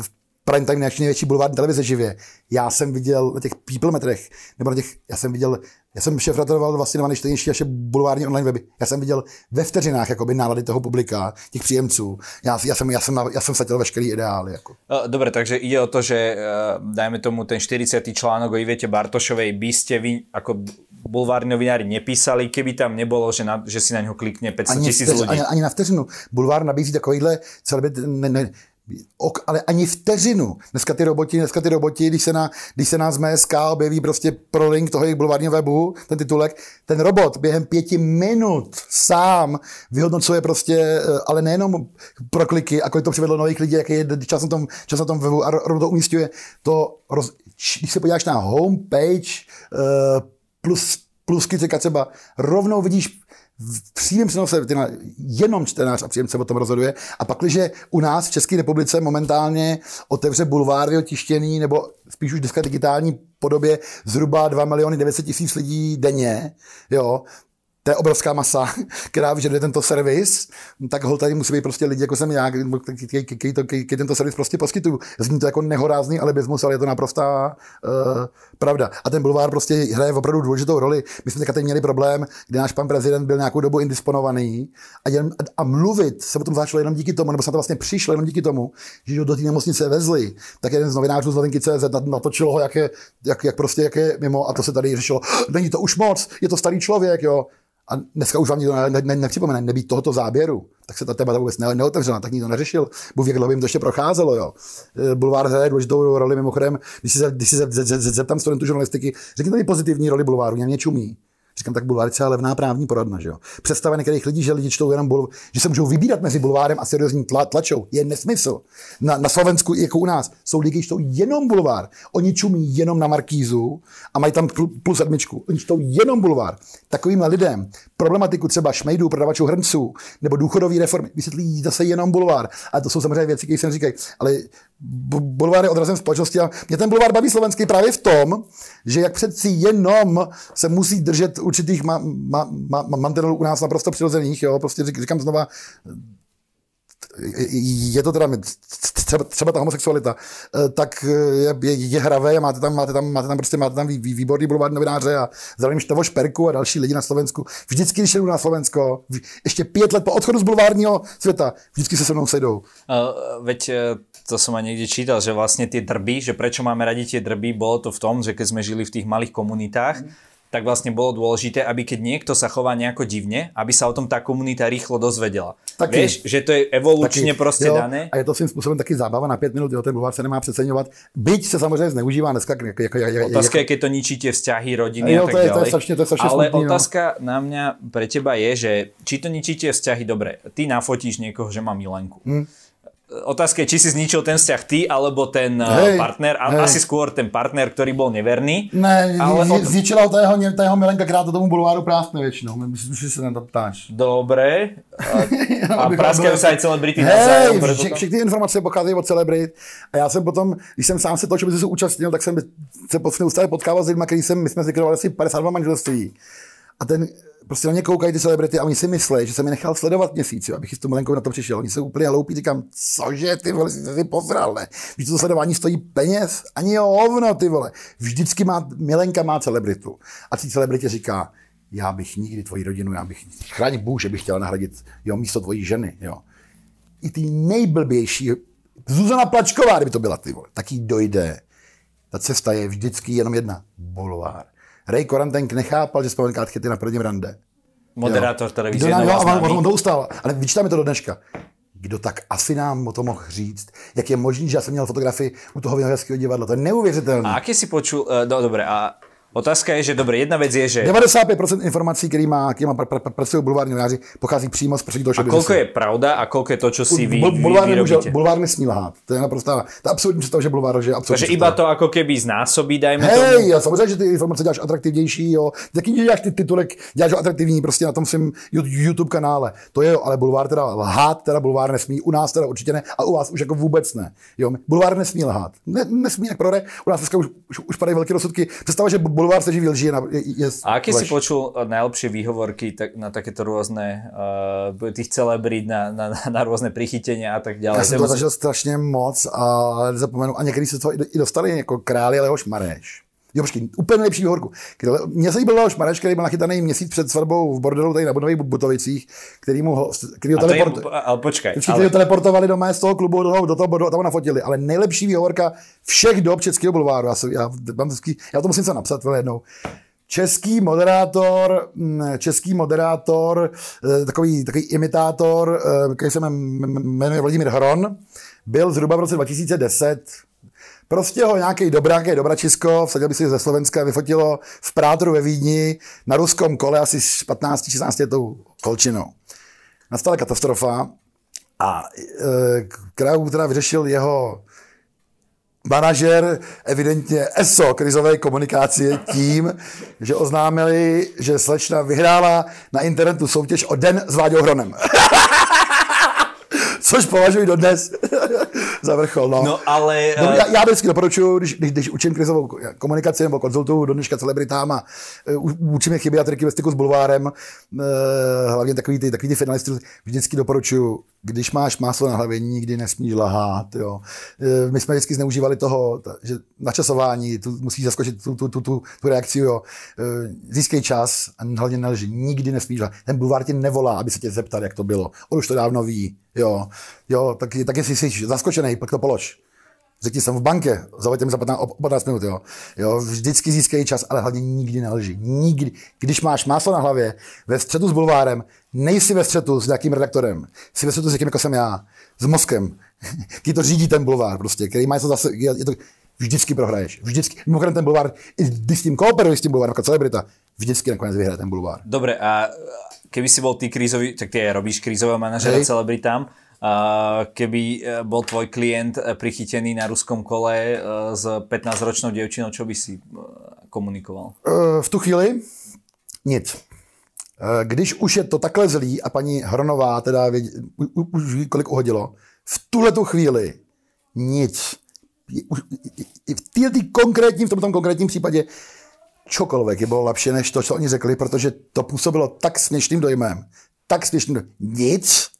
v prime time největší bulvární televize živě. Já jsem viděl na těch people metrech, nebo na těch, já jsem viděl, já jsem šéf vlastně na nejčtenější naše bulvární online weby. Já jsem viděl ve vteřinách jakoby nálady toho publika, těch příjemců. Já, já jsem, já jsem, já jsem satil veškerý ideály. Jako. Dobre, takže ide o to, že eh, dajme tomu ten 40. článok o Ivete Bartošovej by ste vy ako bulvární novinári nepísali, keby tam nebolo, že, na, že si na něho klikne 500 tisíc ľudí. Ani, ani, na vteřinu. Bulvár nabízí takovýhle celebrit, ne, ne, ok, ale ani vteřinu. Dneska ty roboti, dneska ty roboti, když se, na, když se nás MSK objeví prostě pro link toho jejich bulvárního webu, ten titulek, ten robot během pěti minut sám vyhodnocuje prostě, eh, ale nejenom pro kliky, a kolik to přivedlo nových lidí, jaký je čas na tom, čas na tom webu a robot to umístuje, to, roz, když se podíváš na homepage uh, plus plusky třeba rovnou vidíš v přímém přenose jenom čtenář a příjemce o tom rozhoduje. A pak, když u nás v České republice momentálně otevře bulváry otištěný, nebo spíš už dneska digitální podobě zhruba 2 miliony 900 tisíc lidí denně, jo, to je obrovská masa, která vyžaduje tento servis, tak hol tady musí být prostě lidi, jako jsem já, který tento servis prostě poskytuju. Zní to jako nehorázný alibismus, ale je to naprostá uh, pravda. A ten bulvár prostě hraje opravdu důležitou roli. My jsme teď měli problém, kdy náš pan prezident byl nějakou dobu indisponovaný a, jen, a mluvit se o tom začalo jenom díky tomu, nebo se to vlastně přišlo jenom díky tomu, že ho do té nemocnice vezli, tak jeden z novinářů z novinky CZ natočilo ho, jak, je, jak, jak prostě jak je mimo a to se tady řešilo. Není to už moc, je to starý člověk, jo. A dneska už vám nikdo ne, ne, ne, nepřipomene, nebýt tohoto záběru, tak se ta témata vůbec ne, neotevřela, tak nikdo neřešil. Bůh jak dlouho to ještě procházelo. Jo. E, bulvár hraje důležitou roli mimochodem, když si, když si zeptám studentů žurnalistiky, řekněte mi pozitivní roli bulváru, mě čumí. Říkám, tak bulvár je celá levná právní poradna, že jo. Představa některých lidí, že lidi čtou jenom bulvár, že se můžou vybírat mezi bulvárem a seriózní tla, tlačou, je nesmysl. Na, na Slovensku, jako u nás, jsou lidi, čtou jenom bulvár. Oni čumí jenom na Markízu a mají tam plus sedmičku. Oni čtou jenom bulvár. Takovým lidem problematiku třeba šmejdů, prodavačů hrnců nebo důchodové reformy vysvětlí zase jenom bulvár. A to jsou samozřejmě věci, které jsem říkal. Ale bulvár je odrazem společnosti a mě ten bulvár baví slovenský právě v tom, že jak přeci jenom se musí držet určitých ma, ma, ma, mantinelů u nás naprosto přirozených, jo, prostě říkám znova, je to teda třeba, třeba ta homosexualita, tak je, je, je hravé, máte tam, máte tam, máte tam prostě máte tam výborný bulvární novináře a zdravím Števo Šperku a další lidi na Slovensku. Vždycky, když jdu na Slovensko, ještě pět let po odchodu z bulvárního světa, vždycky se se mnou sejdou. Veď to som aj niekde čítal, že vlastne tie drby, že prečo máme radi tie drby, bolo to v tom, že keď sme žili v tých malých komunitách, mm tak vlastne bolo dôležité, aby keď niekto sa chová nejako divne, aby sa o tom tá komunita rýchlo dozvedela. Taky, Vieš, že to je evolučně taky, prostě jo, dané. A je to svým způsobem taky zábava na pět minut, jo, ten bulvár se nemá přeceňovat. Byť se samozřejmě zneužívá dneska. Jak, jak, jak, otázka je, keď to ničí tie vzťahy, rodiny jo, a tak to je, ďalej. To je strašně, to je strašně Ale smutný, no. otázka no. na mňa pre teba je, že či to ničí tie vzťahy, dobre, ty nafotíš niekoho, že má milenku. Hmm otázka je, či si zničil ten vzťah ty, alebo ten eh, hej, partner. A, hej. Asi skôr ten partner, ktorý bol neverný. Ne, ale od... zničila ho jeho, ta jeho milenka, která to tomu bulváru práskne většinou. Myslím, že se na to ptáš. Dobre. A, a praskajú sa aj celebrity hey, vše, všechny informace pocházejí od celebrit. A já jsem potom, když jsem sám se toho, že se účastnil, tak jsem se neustále potkával s lidmi, který jsem, my jsme zlikvidovali asi 52 manželství. A ten prostě na ně koukají ty celebrity a oni si myslí, že jsem je nechal sledovat měsíc, jo, abych s tou milenkou na to přišel. Oni jsou úplně hloupí, říkám, cože ty vole, jsi si pozral, ne? Víš, to sledování stojí peněz? Ani jo, hovno, ty vole. Vždycky má, milenka má celebritu. A ty celebritě říká, já bych nikdy tvoji rodinu, já bych, chráň Bůh, že bych chtěl nahradit jo, místo tvojí ženy, jo. I ty nejblbější, Zuzana Plačková, kdyby to byla ty vole, tak jí dojde. Ta cesta je vždycky jenom jedna. Boulevard. Ray Korantenk nechápal, že vzpomenká chyty na prvním rande. Moderátor televize. Jo, jo, on, on to ustal, ale vyčítáme to do dneška. Kdo tak asi nám o tom mohl říct? Jak je možné, že já jsem měl fotografii u toho Vinohradského divadla? To je neuvěřitelné. A aký si počul, uh, no, dobré, a Otázka je, že dobré, jedna věc je, že... 95% informací, který má, který má pr- pr- pracují bulvární novináři, pochází přímo z prostředí toho A kolko je pravda a kolko je to, co si vy, bulvár, vy, vy bulvár nesmí lhát. To je naprosto, to absolutní představa, že bulvár že absolutní Takže iba to jako keby znásobí, dajme Hej, tomu. samozřejmě, že ty informace děláš atraktivnější, jo. Jaký děláš ty titulek, děláš ho atraktivní prostě na tom svém YouTube kanále. To je jo, ale bulvár teda lhát, teda bulvár nesmí, u nás teda určitě ne, a u vás už jako vůbec ne. Jo, bulvár nesmí lhát. Ne, nesmí, jak prode, u nás dneska už, už, už padají velké rozsudky. Představa, že bulvár se živí lží na je, je A aký si počul najlepšie výhovorky tak, na takéto rôzne uh, tých celebrít, na, na, na rôzne prichytenia a tak ďalej? Já jsem to zažil strašně moc a zapomenu, a někdy se to i dostali jako králi Leoš Mareš. Jo, počkej, úplně nejlepší výhorku. Mně se líbil Leoš Mareš, který byl nachytaný měsíc před svatbou v bordelu tady na Budových Butovicích, který mu který ho, teleport... je, ale počkej, ale... který ho teleportovali do z toho klubu, do toho, do toho bordu a tam nafotili. Ale nejlepší výhovorka všech dob českého bulváru. Já, já, já, já to musím se napsat jednou český moderátor, mm, český moderátor, eh, takový, takový imitátor, eh, který se jmenuje Vladimír Hron, byl zhruba v roce 2010 Prostě ho nějaký dobrá, nějaký dobračisko, vsadil by si ze Slovenska, vyfotilo v Prátru ve Vídni na ruskom kole asi s 15-16 letou kolčinou. Nastala katastrofa a e, král teda vyřešil jeho manažer evidentně ESO krizové komunikaci tím, že oznámili, že slečna vyhrála na internetu soutěž o den s Váďou Hronem. Což považuji dodnes za vrchol. No, No ale... No, eh, já, já vždycky doporučuji, když, když, když učím krizovou komunikaci nebo konzultuju do dneška celebritám a uh, učím je chyby a triky ve styku s bulvárem, uh, hlavně takový ty, takový ty finalisty, vždycky doporučuji, když máš máslo na hlavě, nikdy nesmíš lhát. Jo. Uh, my jsme vždycky zneužívali toho, že načasování, tu, musíš zaskočit tu, tu, tu, tu, tu reakci, jo. Uh, získej čas a hlavně nelži, nikdy nesmíš lhát. Ten bulvár tě nevolá, aby se tě zeptal, jak to bylo. On už to dávno ví. Jo, jo tak, tak jestli jsi zaskočený, pak to polož. Řekni jsem v bankě, zavoďte mi za 15, o 15 minut, jo. jo. Vždycky získej čas, ale hlavně nikdy nelži. Nikdy. Když máš máslo na hlavě, ve střetu s bulvárem, nejsi ve střetu s nějakým redaktorem, jsi ve střetu s někým, jako jsem já, s mozkem, který to řídí ten bulvár, prostě, který má to zase, je to, vždycky prohraješ. Vždycky. Mimochodem ten bulvár, i když s tím kooperuješ s tím bulvárem, jako celebrita, vždycky nakonec vyhraje ten bulvár. Dobre, a keby si bol ty krízový, tak ty aj robíš krízového manažera Hej. celebritám, keby e, bol tvoj klient e, prichytený na ruskom kole e, s 15-ročnou dievčinou, čo by si komunikoval? V tu chvíli nic. Když už je to takhle zlý a paní Hronová teda už ví, kolik uhodilo, v tuhle tu chvíli nic. V této konkrétním, v tomto konkrétním případě čokoliv je bylo lepší než to, co oni řekli, protože to působilo tak směšným dojmem. Tak směšným dojmem. Nic,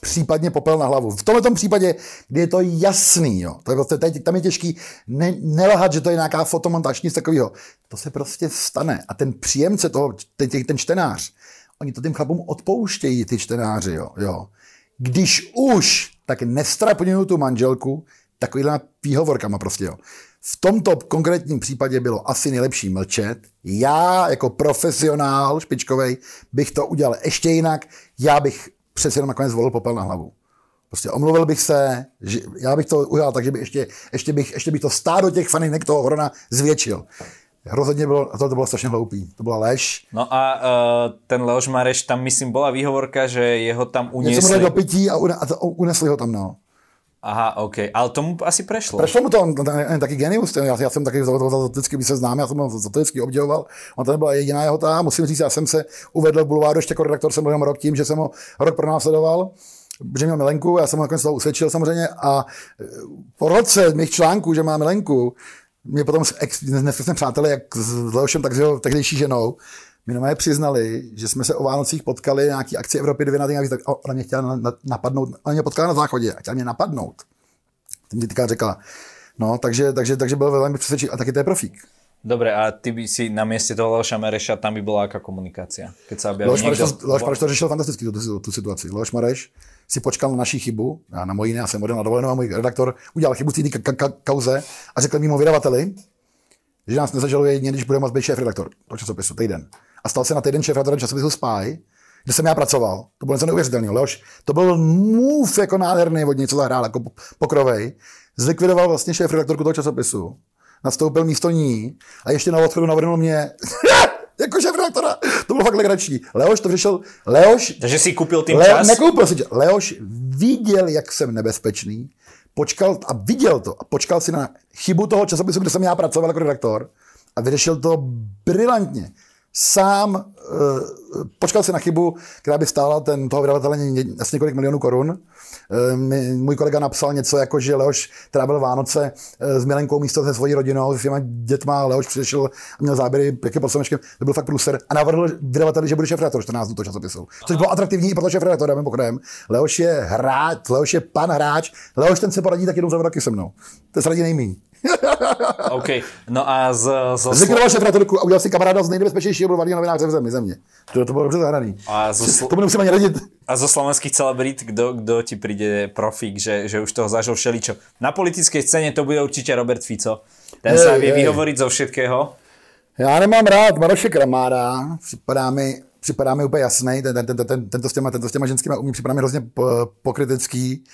případně popel na hlavu. V tomto případě, kdy je to jasný, jo, to je prostě, tady, tam je těžký ne, nelhat, že to je nějaká fotomontáž, nic takového. To se prostě stane. A ten příjemce toho, ten, ten, ten čtenář, oni to těm chlapům odpouštějí, ty čtenáři, jo, jo. Když už, tak nestrapňují tu manželku takovýhle výhovorkama prostě, jo. V tomto konkrétním případě bylo asi nejlepší mlčet. Já jako profesionál špičkovej bych to udělal ještě jinak. Já bych přece jenom nakonec zvolil popel na hlavu. Prostě omluvil bych se, že já bych to udělal tak, že by ještě, ještě, bych, ještě bych to stádo těch faninek toho Horona zvětšil. Rozhodně bylo, to, to bylo strašně hloupý. To byla lež. No a uh, ten Leoš Mareš, tam myslím bola výhovorka, že jeho tam Něco mu do pití a, a to, unesli ho tam, no. Aha, OK. Ale tomu asi prešlo. Prešlo mu to, on, on, on, taky genius, ten, já, já jsem taky za my se známe, já jsem ho vždycky obdivoval. On to nebyla jediná jeho ta, musím říct, já jsem se uvedl v Bulváru ještě jako redaktor, jsem byl jenom rok tím, že jsem ho rok pronásledoval, že měl milenku, já jsem ho nakonec toho usvědčil samozřejmě a e, po roce mých článků, že má milenku, mě potom, s ex, přátelé jak s Leošem, tak s jeho tehdejší ženou, mi normálně přiznali, že jsme se o Vánocích potkali na nějaký akci Evropy 2 na den, tak ona mě chtěla na- na- napadnout, ona mě potkala na záchodě a chtěla mě napadnout. Ten mi týká řekla, no, takže, takže, takže byl velmi přesvědčivý a taky to je profík. Dobre, a ty by si na mieste toho Leoša Mareša, tam by bola aká komunikácia? Keď sa objaví Leoš Mareš, to, Leoš Mareš to řešil fantasticky, tu, tu, tu situaci. Leoš Mareš si počkal na naší chybu, já na moji ne, já jsem odjel na dovolenou a můj redaktor udělal chybu v té ka- ka- kauze a řekl mimo vydavateli, že nás nezažaluje jedině, když bude moct být šéf redaktor toho časopisu, týden. A stal se na týden šéf redaktorem časopisu Spy, kde jsem já pracoval. To bylo něco neuvěřitelného. Leoš, to byl move jako nádherný od něj, co zahrál, jako pokrovej. Zlikvidoval vlastně šéf redaktorku toho časopisu. Nastoupil místo ní a ještě na odchodu navrhnul mě jako šéf redaktora. To bylo fakt legrační. Leoš to řešil. Leoš Takže si kúpil tým Leo, čas? nekoupil si. Leoš viděl, jak jsem nebezpečný, počkal a viděl to a počkal si na chybu toho časopisu, kde jsem já pracoval jako redaktor a vyřešil to brilantně. Sám uh, počkal si na chybu, která by stála ten, toho vydavatele asi několik milionů korun. Mi, můj kolega napsal něco jako, že Leoš trávil Vánoce uh, s Milenkou místo se svojí rodinou, s svýma dětma, Leoš přišel a měl záběry pěkně pod slunečkem, to byl fakt průser a navrhl vydavateli, že bude šéf redaktor 14 dnů toho časopisu. Což bylo atraktivní i pro toho šéf redaktora, mimochodem. Leoš je hráč, Leoš je pan hráč, Leoš ten se poradí tak jednou za roky se mnou. To se radí nejmíň. OK. No a z, z, Zlikvidoval šéf a udělal si kamaráda z nejnebezpečnějšího bulvárního novináře v zemi, země. To, to bylo dobře zahraný. A zo, sl- To nemusím ani radit. a zo slovenských celebrit, kdo, kdo ti príde profík, že, že už toho zažil všeličo? Na politickej scéne to bude určite Robert Fico. Ten Hej, vie vyhovoriť zo všetkého. Já nemám rád Maroše Kramára, připadá mi, připadá mi úplně jasný, ten, ten, ten, ten, tento, s těma, tento s těma ženskými umí, připadá mi hrozně po- pokrytecký,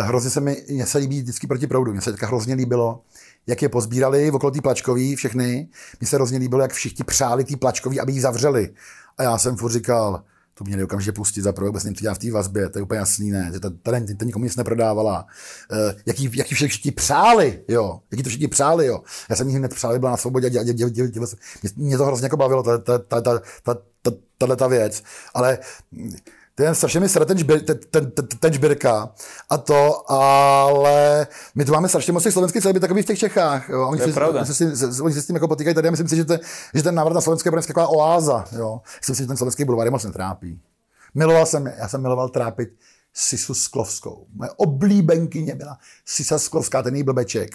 hrozně se mi, mně se líbí vždycky proti proudu, mně se teďka hrozně líbilo, jak je pozbírali okolo té plačkový všechny, mně se hrozně líbilo, jak všichni přáli tý plačkový, aby ji zavřeli. A já jsem furt říkal, to měli okamžitě pustit za prvé, vůbec nevím, co dělá v té vazbě, to je úplně jasný, ne, že ta, ta, ta, ta nikomu nic neprodávala. Uh, jaký, jaký všichni, přáli, jo, jaký to všichni přáli, jo. Já jsem hned přáli, byla na svobodě, děl, děl, děl, děl, děl, mě to hrozně jako bavilo, ta, ta, ta, ta, ta, ta, tahle ta věc, ale ten strašně mi sere ten, žbir, ten, ten, ten, žbirka a to, ale my tu máme strašně moc těch slovenských celebrit takový v těch Čechách. Jo. Oni, to je si, pravda. Se, se, oni se s tím jako potýkají tady a myslím si, že, te, že ten návrat na slovenské bude taková oáza. Jo. Myslím si, že ten slovenský bulvár je moc netrápí. Miloval jsem, já jsem miloval trápit Sisu Sklovskou. Moje oblíbenkyně byla Sisa Sklovská, ten její blbeček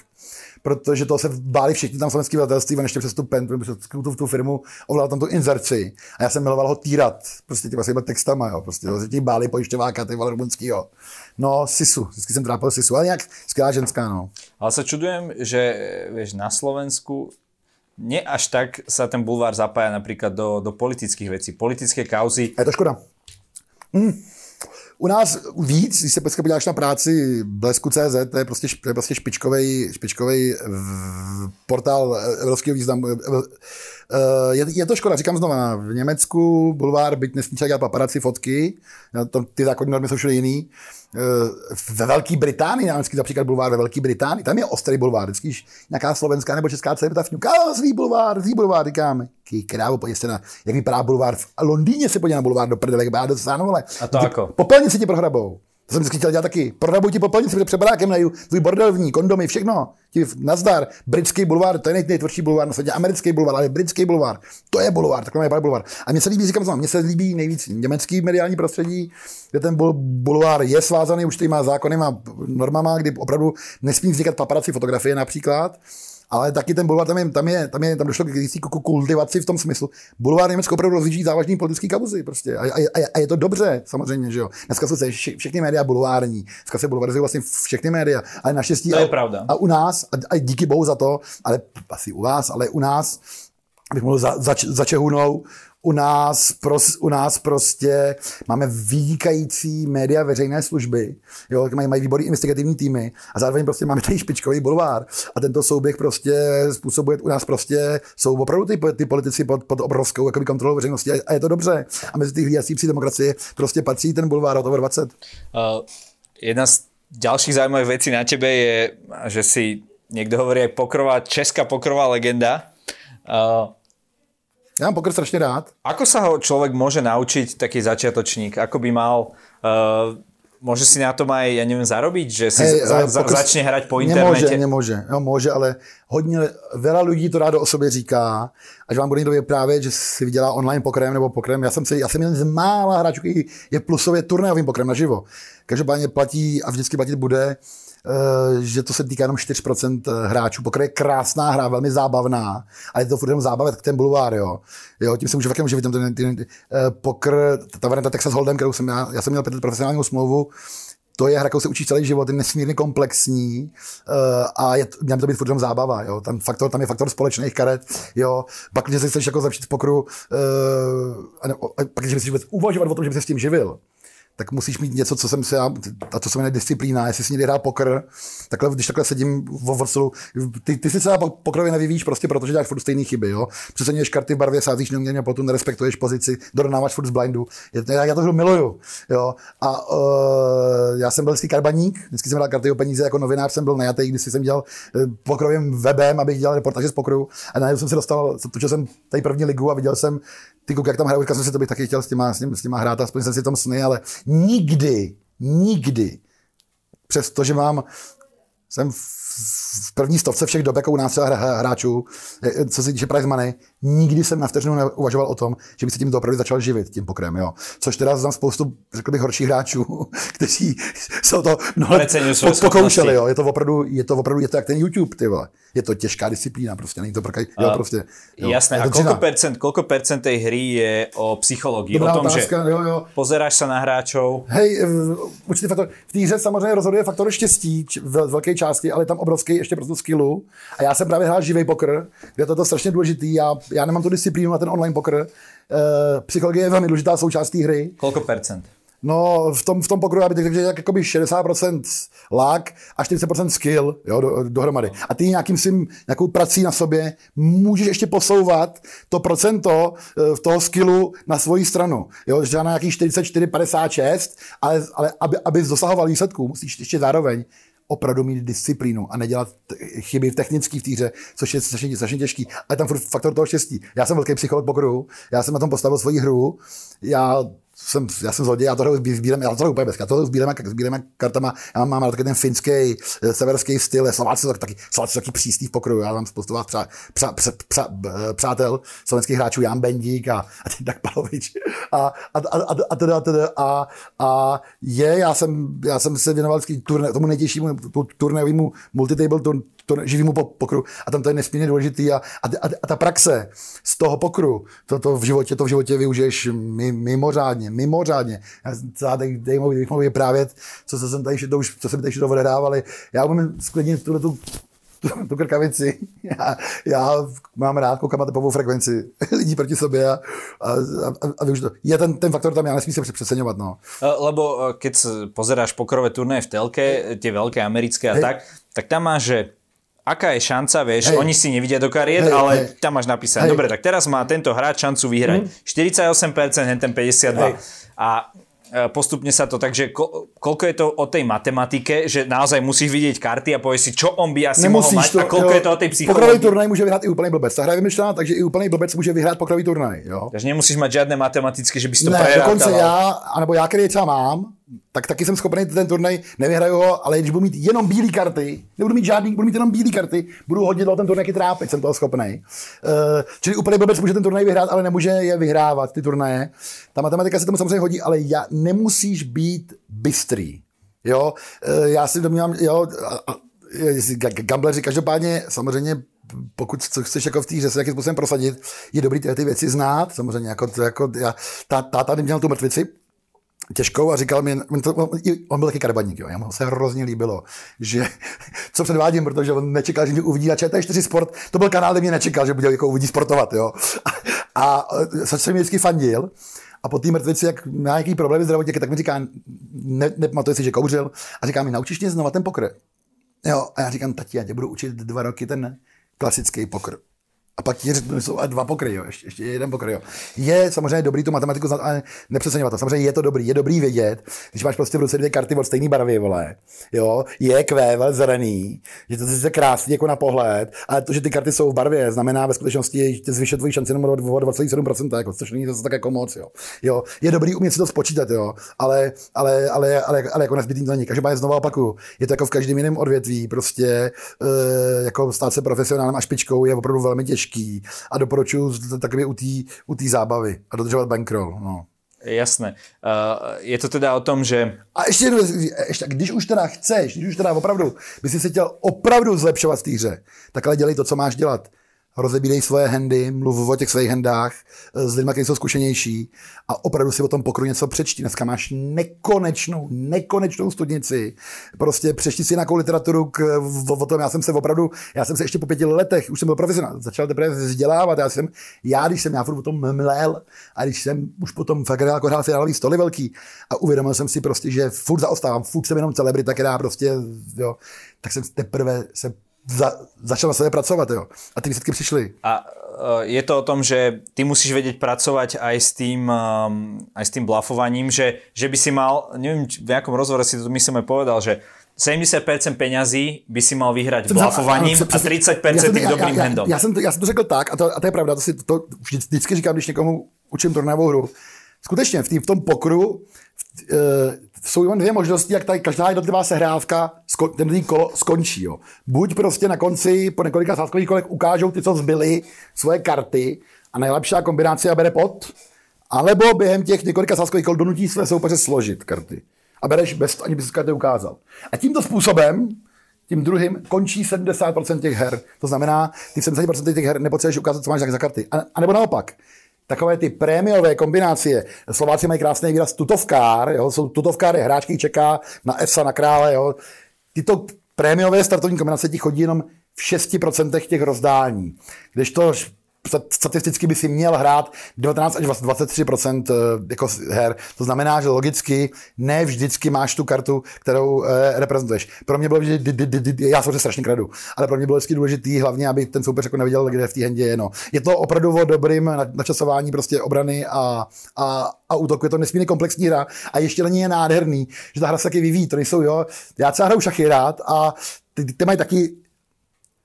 protože to se báli všichni tam slovenský vydavatelství, on ještě přes tu pen, přes tu, tu firmu ovládal tam tu inzerci. A já jsem miloval ho týrat, prostě těma svýma textama, jo, prostě to se tím báli pojišťováka, ty vole rumunskýho. No, Sisu, vždycky jsem trápil Sisu, ale nějak skvělá ženská, no. Ale sa čudujem, že vieš, na Slovensku nie až tak sa ten bulvár zapája napríklad do, do politických vecí, politické kauzy. A je to škoda. Mm. U nás víc, když se dneska podíváš na práci Blesku.cz, to je prostě, to je prostě špičkový, špičkový portál evropského významu. Je, je, to škoda, říkám znova, v Německu bulvár, byť nesmí dělat paparaci fotky, to, ty zákonní normy jsou všude jiný, ve Velké Británii, námecký například bulvár ve Velké Británii, tam je ostrý bulvár, vždycky nějaká slovenská nebo česká celebrita fňuká, zlý bulvár, zlý bulvár, říkáme. Ký krávo, pojďte na, jak vypadá bulvár v Londýně se podívá na bulvár do prdele, jak do ale. A to jako? Popelnici ti prohrabou. To jsem vždycky chtěl dělat taky. Prohrabuj ti popelnici, před barákem najdu tvůj bordelvní, kondomy, všechno. Ti nazdar, britský bulvár, to je nejtvrdší bulvár na světě, americký bulvár, ale britský bulvár, to je bulvár, takhle je bulvár. A mně se líbí, říkám mně se líbí nejvíc německý mediální prostředí, kde ten bulvár je svázaný už má zákony, má normama, kdy opravdu nesmí vznikat paparaci fotografie například ale taky ten bulvár tam je, tam je, tam, je, tam došlo k jistý kultivaci v tom smyslu. Bulvár Německo opravdu rozjíždí závažný politický kauzy prostě. A, a, a, je to dobře, samozřejmě, že jo. Dneska jsou se vše, všechny média bulvární. Dneska se bulvarizují vlastně všechny média. Ale naštěstí. To je a, pravda. A u nás, a, a díky bohu za to, ale asi u vás, ale u nás, abych mohl za, za, za Čehunou, u nás, pros, u nás prostě máme vynikající média veřejné služby, jo, mají, mají výborný investigativní týmy a zároveň prostě máme tady špičkový bulvár a tento souběh prostě způsobuje u nás prostě, jsou opravdu ty, ty politici pod, pod obrovskou jakoby, kontrolou veřejnosti a, a, je to dobře. A mezi ty hlídací demokracie prostě patří ten bulvár od 20. Uh, jedna z ďalších zaujímavých vecí na tebe je, že si niekto hovorí aj pokrová, česká pokrová legenda. Uh, já mám poker strašně rád. Ako sa ho človek môže naučiť, taký začiatočník? Ako by mal... Uh, Môže si na tom aj, ja neviem, zarobiť, že si hey, za, za, pokr... začne hrať po internete? Nemôže, nemôže, no, môže, ale hodně, veľa lidí to rádo o sobě říká, až vám bude někdo vyprávět, že si vydělá online pokrem nebo pokrem. Já jsem, si, já jsem jeden z mála hráčů, který je plusově turnajovým pokrem naživo. Každopádně platí a vždycky platit bude Eh, že to se týká jenom 4% eh, hráčů. Pokr je krásná hra, velmi zábavná, ale je to furt jenom zábava, tak ten bulvár, jo. jo tím se může také uživit. Ten, ten, ten, pokr, ta varianta Texas Hold'em, kterou jsem já, já jsem měl profesionální smlouvu, to je hra, kterou se učí celý život, je nesmírně komplexní a je, měla to být furt jenom zábava. Jo. Tam, faktor, tam je faktor společných karet. Jo. Pak, když se chceš jako zlepšit v pokru, uh, a, ne, a pak, když chceš uvažovat o tom, že by se s tím živil, tak musíš mít něco, co jsem se a to se jmenuje disciplína, jestli si někdy hrál pokr, takhle, když takhle sedím v vrstlu, ty, ty si se pokrově nevyvíjíš prostě, protože děláš furt stejné chyby, jo. Přesenuješ karty v barvě, sázíš neuměně, potom nerespektuješ pozici, dorovnáváš furt z blindu. Já, já to hru miluju, jo. A uh, já jsem byl vždycky karbaník, vždycky jsem hrál karty o peníze, jako novinář jsem byl najatý, když jsem dělal uh, pokrovým webem, abych dělal reportáže z pokroju. A najednou jsem se dostal, točil jsem tady první ligu a viděl jsem ty jak tam hrajou, jsem si to bych taky chtěl s těma, s těma, s těma hrát, aspoň jsem si tom sny, ale nikdy, nikdy, přestože mám, jsem v první stovce všech dob, jako u nás hráčů, co se týče prize money, nikdy jsem na vteřinu neuvažoval o tom, že bych se tím opravdu začal živit, tím pokrem, jo. Což teda znám spoustu, řekl bych, horších hráčů, kteří jsou to mnoho pokoušeli, jo. Je to opravdu, je to opravdu, je to jak ten YouTube, ty vole je to těžká disciplína, prostě není to pro jo, prostě. Jo, Jasné, a koľko percent, koľko percent tej hry je o psychologii? Dobrá o tom, otázka, že jo, jo. pozeráš sa na hráčov? Hej, určitý faktor. V té hře samozřejmě rozhoduje faktor štěstí v velké části, ale tam obrovský ještě pro tu skillu. A já jsem právě hrál živý poker, kde je to strašně důležitý. Já, já nemám tu disciplínu na ten online poker. Uh, psychologie je velmi důležitá součást té hry. Koľko percent? No, v tom, v tom bych řekl, že jakoby 60% lák a 40% skill jo, do, dohromady. A ty nějakým svým, nějakou prací na sobě můžeš ještě posouvat to procento eh, v toho skillu na svoji stranu. Jo, že na nějaký 44, 56, ale, ale aby, aby dosahoval výsledků, musíš ještě zároveň opravdu mít disciplínu a nedělat chyby v technické v týře, což je strašně, strašně těžký. Ale tam furt faktor toho štěstí. Já jsem velký psycholog pokroju, já jsem na tom postavil svoji hru, já jsem, já jsem zloděj, já to sbírám, já to úplně bez, já to sbírám, sbírám kartama, já mám, mám taky ten finský, eh, severský styl, Slováci jsou taky, Slováci jsou taky přísný v pokroju, já mám spoustu vás přá, přá, přá, přá, přátel slovenských hráčů, Jan Bendík a, a ten Tak Palovič a, a, a, a, a, teda, a, teda, a, a, je, já jsem, já jsem se věnoval turné, tomu nejtěžšímu turnéovému multitable turn, to živému pokru a tam to je nesmírně důležitý a, a, a, a ta praxe z toho pokru, to, to v životě, to v životě využiješ mimořádně, mimořádně. Já tady, tady mohu, mohu vyprávět, co, co jsem tady to už, co jsem tady odehrávali. Já umím sklidnit tuhle tu tu, tu krkavici. Já, já mám rád, koukám na tepovou frekvenci lidí proti sobě a, a, a, a to. Je ten, ten faktor tam, já nesmím se přeceňovat. No. Lebo keď pozeráš pokrové turné v telke, tie veľké americké a Hej. tak, tak tam máš, že aká je šanca, vieš, hej. oni si nevidia do kariet, hej, ale hej. tam máš napísané, hej. dobre, tak teraz má tento hráč šancu vyhrať. Mm. 48%, ten 52%. Hej. A e, postupne sa to, takže ko, koľko je to o tej matematike, že naozaj musíš vidieť karty a povieš si, čo on by asi Nemusíš mohol mať to, a koľko jo, je to o tej psychológii. Pokrový turnaj může vyhrát i úplný blbec. Ta hra je vymyšlená, takže i úplný blbec může vyhrát pokrový turnaj. Jo. Takže nemusíš mať žiadne matematické, že bys to ne, dokonce já, anebo já, který třeba mám, tak taky jsem schopný ten turnaj, nevyhraju ho, ale když budu mít jenom bílé karty, nebudu mít žádný, budu mít jenom bílé karty, budu hodit ten turnaj trápit, jsem toho schopný. Uh, čili úplně blbec může ten turnaj vyhrát, ale nemůže je vyhrávat, ty turnaje. Ta matematika se tomu samozřejmě hodí, ale já, nemusíš být bystrý. Jo, uh, já si domnívám, jo, gambleři každopádně samozřejmě pokud chceš jako v té hře se nějakým způsobem prosadit, je dobrý ty, ty věci znát, samozřejmě jako, jako já, tá, táta měl tu mrtvici, těžkou a říkal mi, on, to, on byl taky karbaník, jo, mu se hrozně líbilo, že co předvádím, protože on nečekal, že mě uvidí na ČT4 Sport, to byl kanál, kde mě nečekal, že bude jako uvidí sportovat, jo. A, a se mi vždycky fandil, a po té mrtvici, jak má nějaký problémy zdravotně, tak mi říká, ne, nepamatuje si, že kouřil, a říká mi, naučíš mě znova ten pokr. Jo, a já říkám, tati, já tě budu učit dva roky ten klasický pokr. A pak ti jsou dva pokry, jo, ještě, ještě jeden pokry. Jo. Je samozřejmě dobrý tu matematiku znát, ale nepřeceňovat to. Samozřejmě je to dobrý, je dobrý vědět, když máš prostě v ruce dvě karty od stejné barvy, vole, jo, je kvé, zelený, že to je krásný jako na pohled, ale to, že ty karty jsou v barvě, znamená ve skutečnosti, že zvyšuje tvoji šanci jenom o 2,7%, jako, což není zase tak jako moc, jo. jo. Je dobrý umět si to spočítat, jo, ale, ale, ale, ale, ale jako nezbytný to není. Každopádně znovu opakuju, je to jako v každém jiném odvětví, prostě e, jako stát se profesionálem a špičkou je opravdu velmi těžké těžký a doporučuji takově u té u zábavy a dodržovat bankroll. No. Jasné. Uh, je to teda o tom, že... A ještě jednou, ještě, když už teda chceš, když už teda opravdu, by si se chtěl opravdu zlepšovat v té hře, tak ale dělej to, co máš dělat rozebírej svoje handy, mluv o těch svých handách eh, s lidmi, kteří jsou zkušenější a opravdu si o tom pokru něco přečti. Dneska máš nekonečnou, nekonečnou studnici. Prostě přečti si nějakou literaturu k, o, o, tom. Já jsem se opravdu, já jsem se ještě po pěti letech, už jsem byl profesionál, začal teprve vzdělávat. Já jsem, já když jsem já furt o tom mlel a když jsem už potom fakt jako hrál finálový stoly velký a uvědomil jsem si prostě, že furt zaostávám, furt jsem jenom celebrita, která prostě, jo, tak jsem teprve se za, začal na sebe pracovat, jo. A ty výsledky přišly. A uh, je to o tom, že ty musíš vedieť pracovať aj s tým, um, aj s tým blafovaním, že, že by si mal, neviem, v nejakom rozhovore si to myslím aj povedal, že 70% peňazí by si mal vyhrať blafovaním a 30% tým dobrým já, handom. Já jsem, to, já jsem to řekl tak, a to, a to je pravda, to si to, to vždycky říkám, když někomu učím turnajovou hru. Skutečně v, tý, v tom pokru v, uh, jsou jenom dvě možnosti, jak tady každá jednotlivá sehrávka, ten kolo skončí. Jo. Buď prostě na konci po několika sázkových kolech ukážou ty, co zbyly, svoje karty a nejlepší kombinace a bere pod, alebo během těch několika sázkových kol donutí své soupeře složit karty. A bereš bez, ani bys karty ukázal. A tímto způsobem tím druhým končí 70% těch her. To znamená, ty 70% těch her nepotřebuješ ukázat, co máš za karty. A, a nebo naopak, takové ty prémiové kombinace. Slováci mají krásný výraz tutovkár, jo, jsou tutovkáry, hráčky čeká na EFSA, na krále, jo. Tyto prémiové startovní kombinace ti chodí jenom v 6% těch rozdání. Když to statisticky by si měl hrát 19 až 23% jako her. To znamená, že logicky ne vždycky máš tu kartu, kterou eh, reprezentuješ. Pro mě bylo vždy, já jsem se strašně kradu, ale pro mě bylo vždycky důležitý, hlavně, aby ten soupeř jako neviděl, kde v té hendě je. No. Je to opravdu o dobrým načasování prostě obrany a, a, a útoku. Je to nesmírně komplexní hra a ještě není je nádherný, že ta hra se taky vyvíjí. To nejsou, jo. Já třeba hraju šachy rád a ty, ty mají taky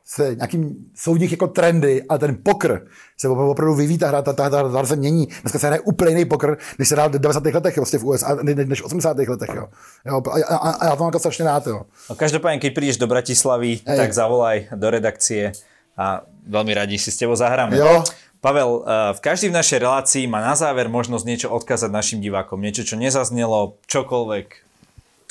se nějakým, jsou v nich jako trendy, ale ten pokr se opravdu vyvíjí, ta hra, ta, ta, ta, ta hra se mění. Dneska se hraje úplně jiný pokr, než se hrál v 90. letech vlastně v USA, než v 80. letech. Jo. Jo, a, a, a, já to mám jako strašně rád. Jo. No, každopádně, když přijdeš do Bratislavy, Ej. tak zavolaj do redakcie a velmi rádi si s tebou zahráme. Jo. Pavel, eh, v každý v našej relácii má na záver možnosť niečo odkázať našim divákom, niečo, čo nezaznelo, čokoľvek,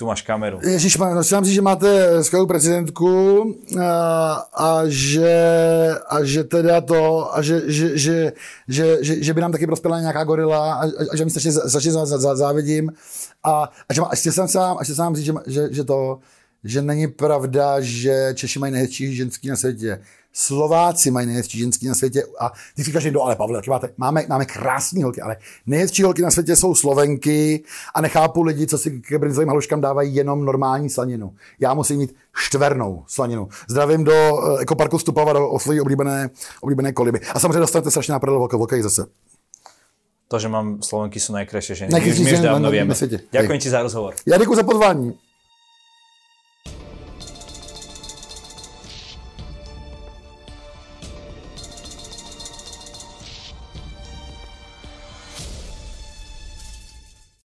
tu máš kameru. Ježíš, myslím si, že máte skvělou prezidentku a, a, že, a že teda to, a že, že, že, že, že, že by nám taky prospěla nějaká gorila a, a že mi strašně, strašně závidím a, a že má, ještě jsem sám, ještě sám říct, že, že, že to, že není pravda, že Češi mají nejhezčí ženský na světě. Slováci mají nejhezčí ženský na světě a ty říkáš někdo, ale Pavle, máte, máme, máme krásné holky, ale nejhezčí holky na světě jsou Slovenky a nechápu lidi, co si k brinzovým haluškám dávají jenom normální slaninu. Já musím mít štvernou slaninu. Zdravím do uh, ekoparku Stupava, do svojí oblíbené, oblíbené koliby. A samozřejmě dostanete strašně na prdel zase. To, že mám Slovenky, jsou nejkrásnější ženy. Nejkrásnější ženy na, na, na světě. Děkuji ti za rozhovor. Já děkuji za pozvání.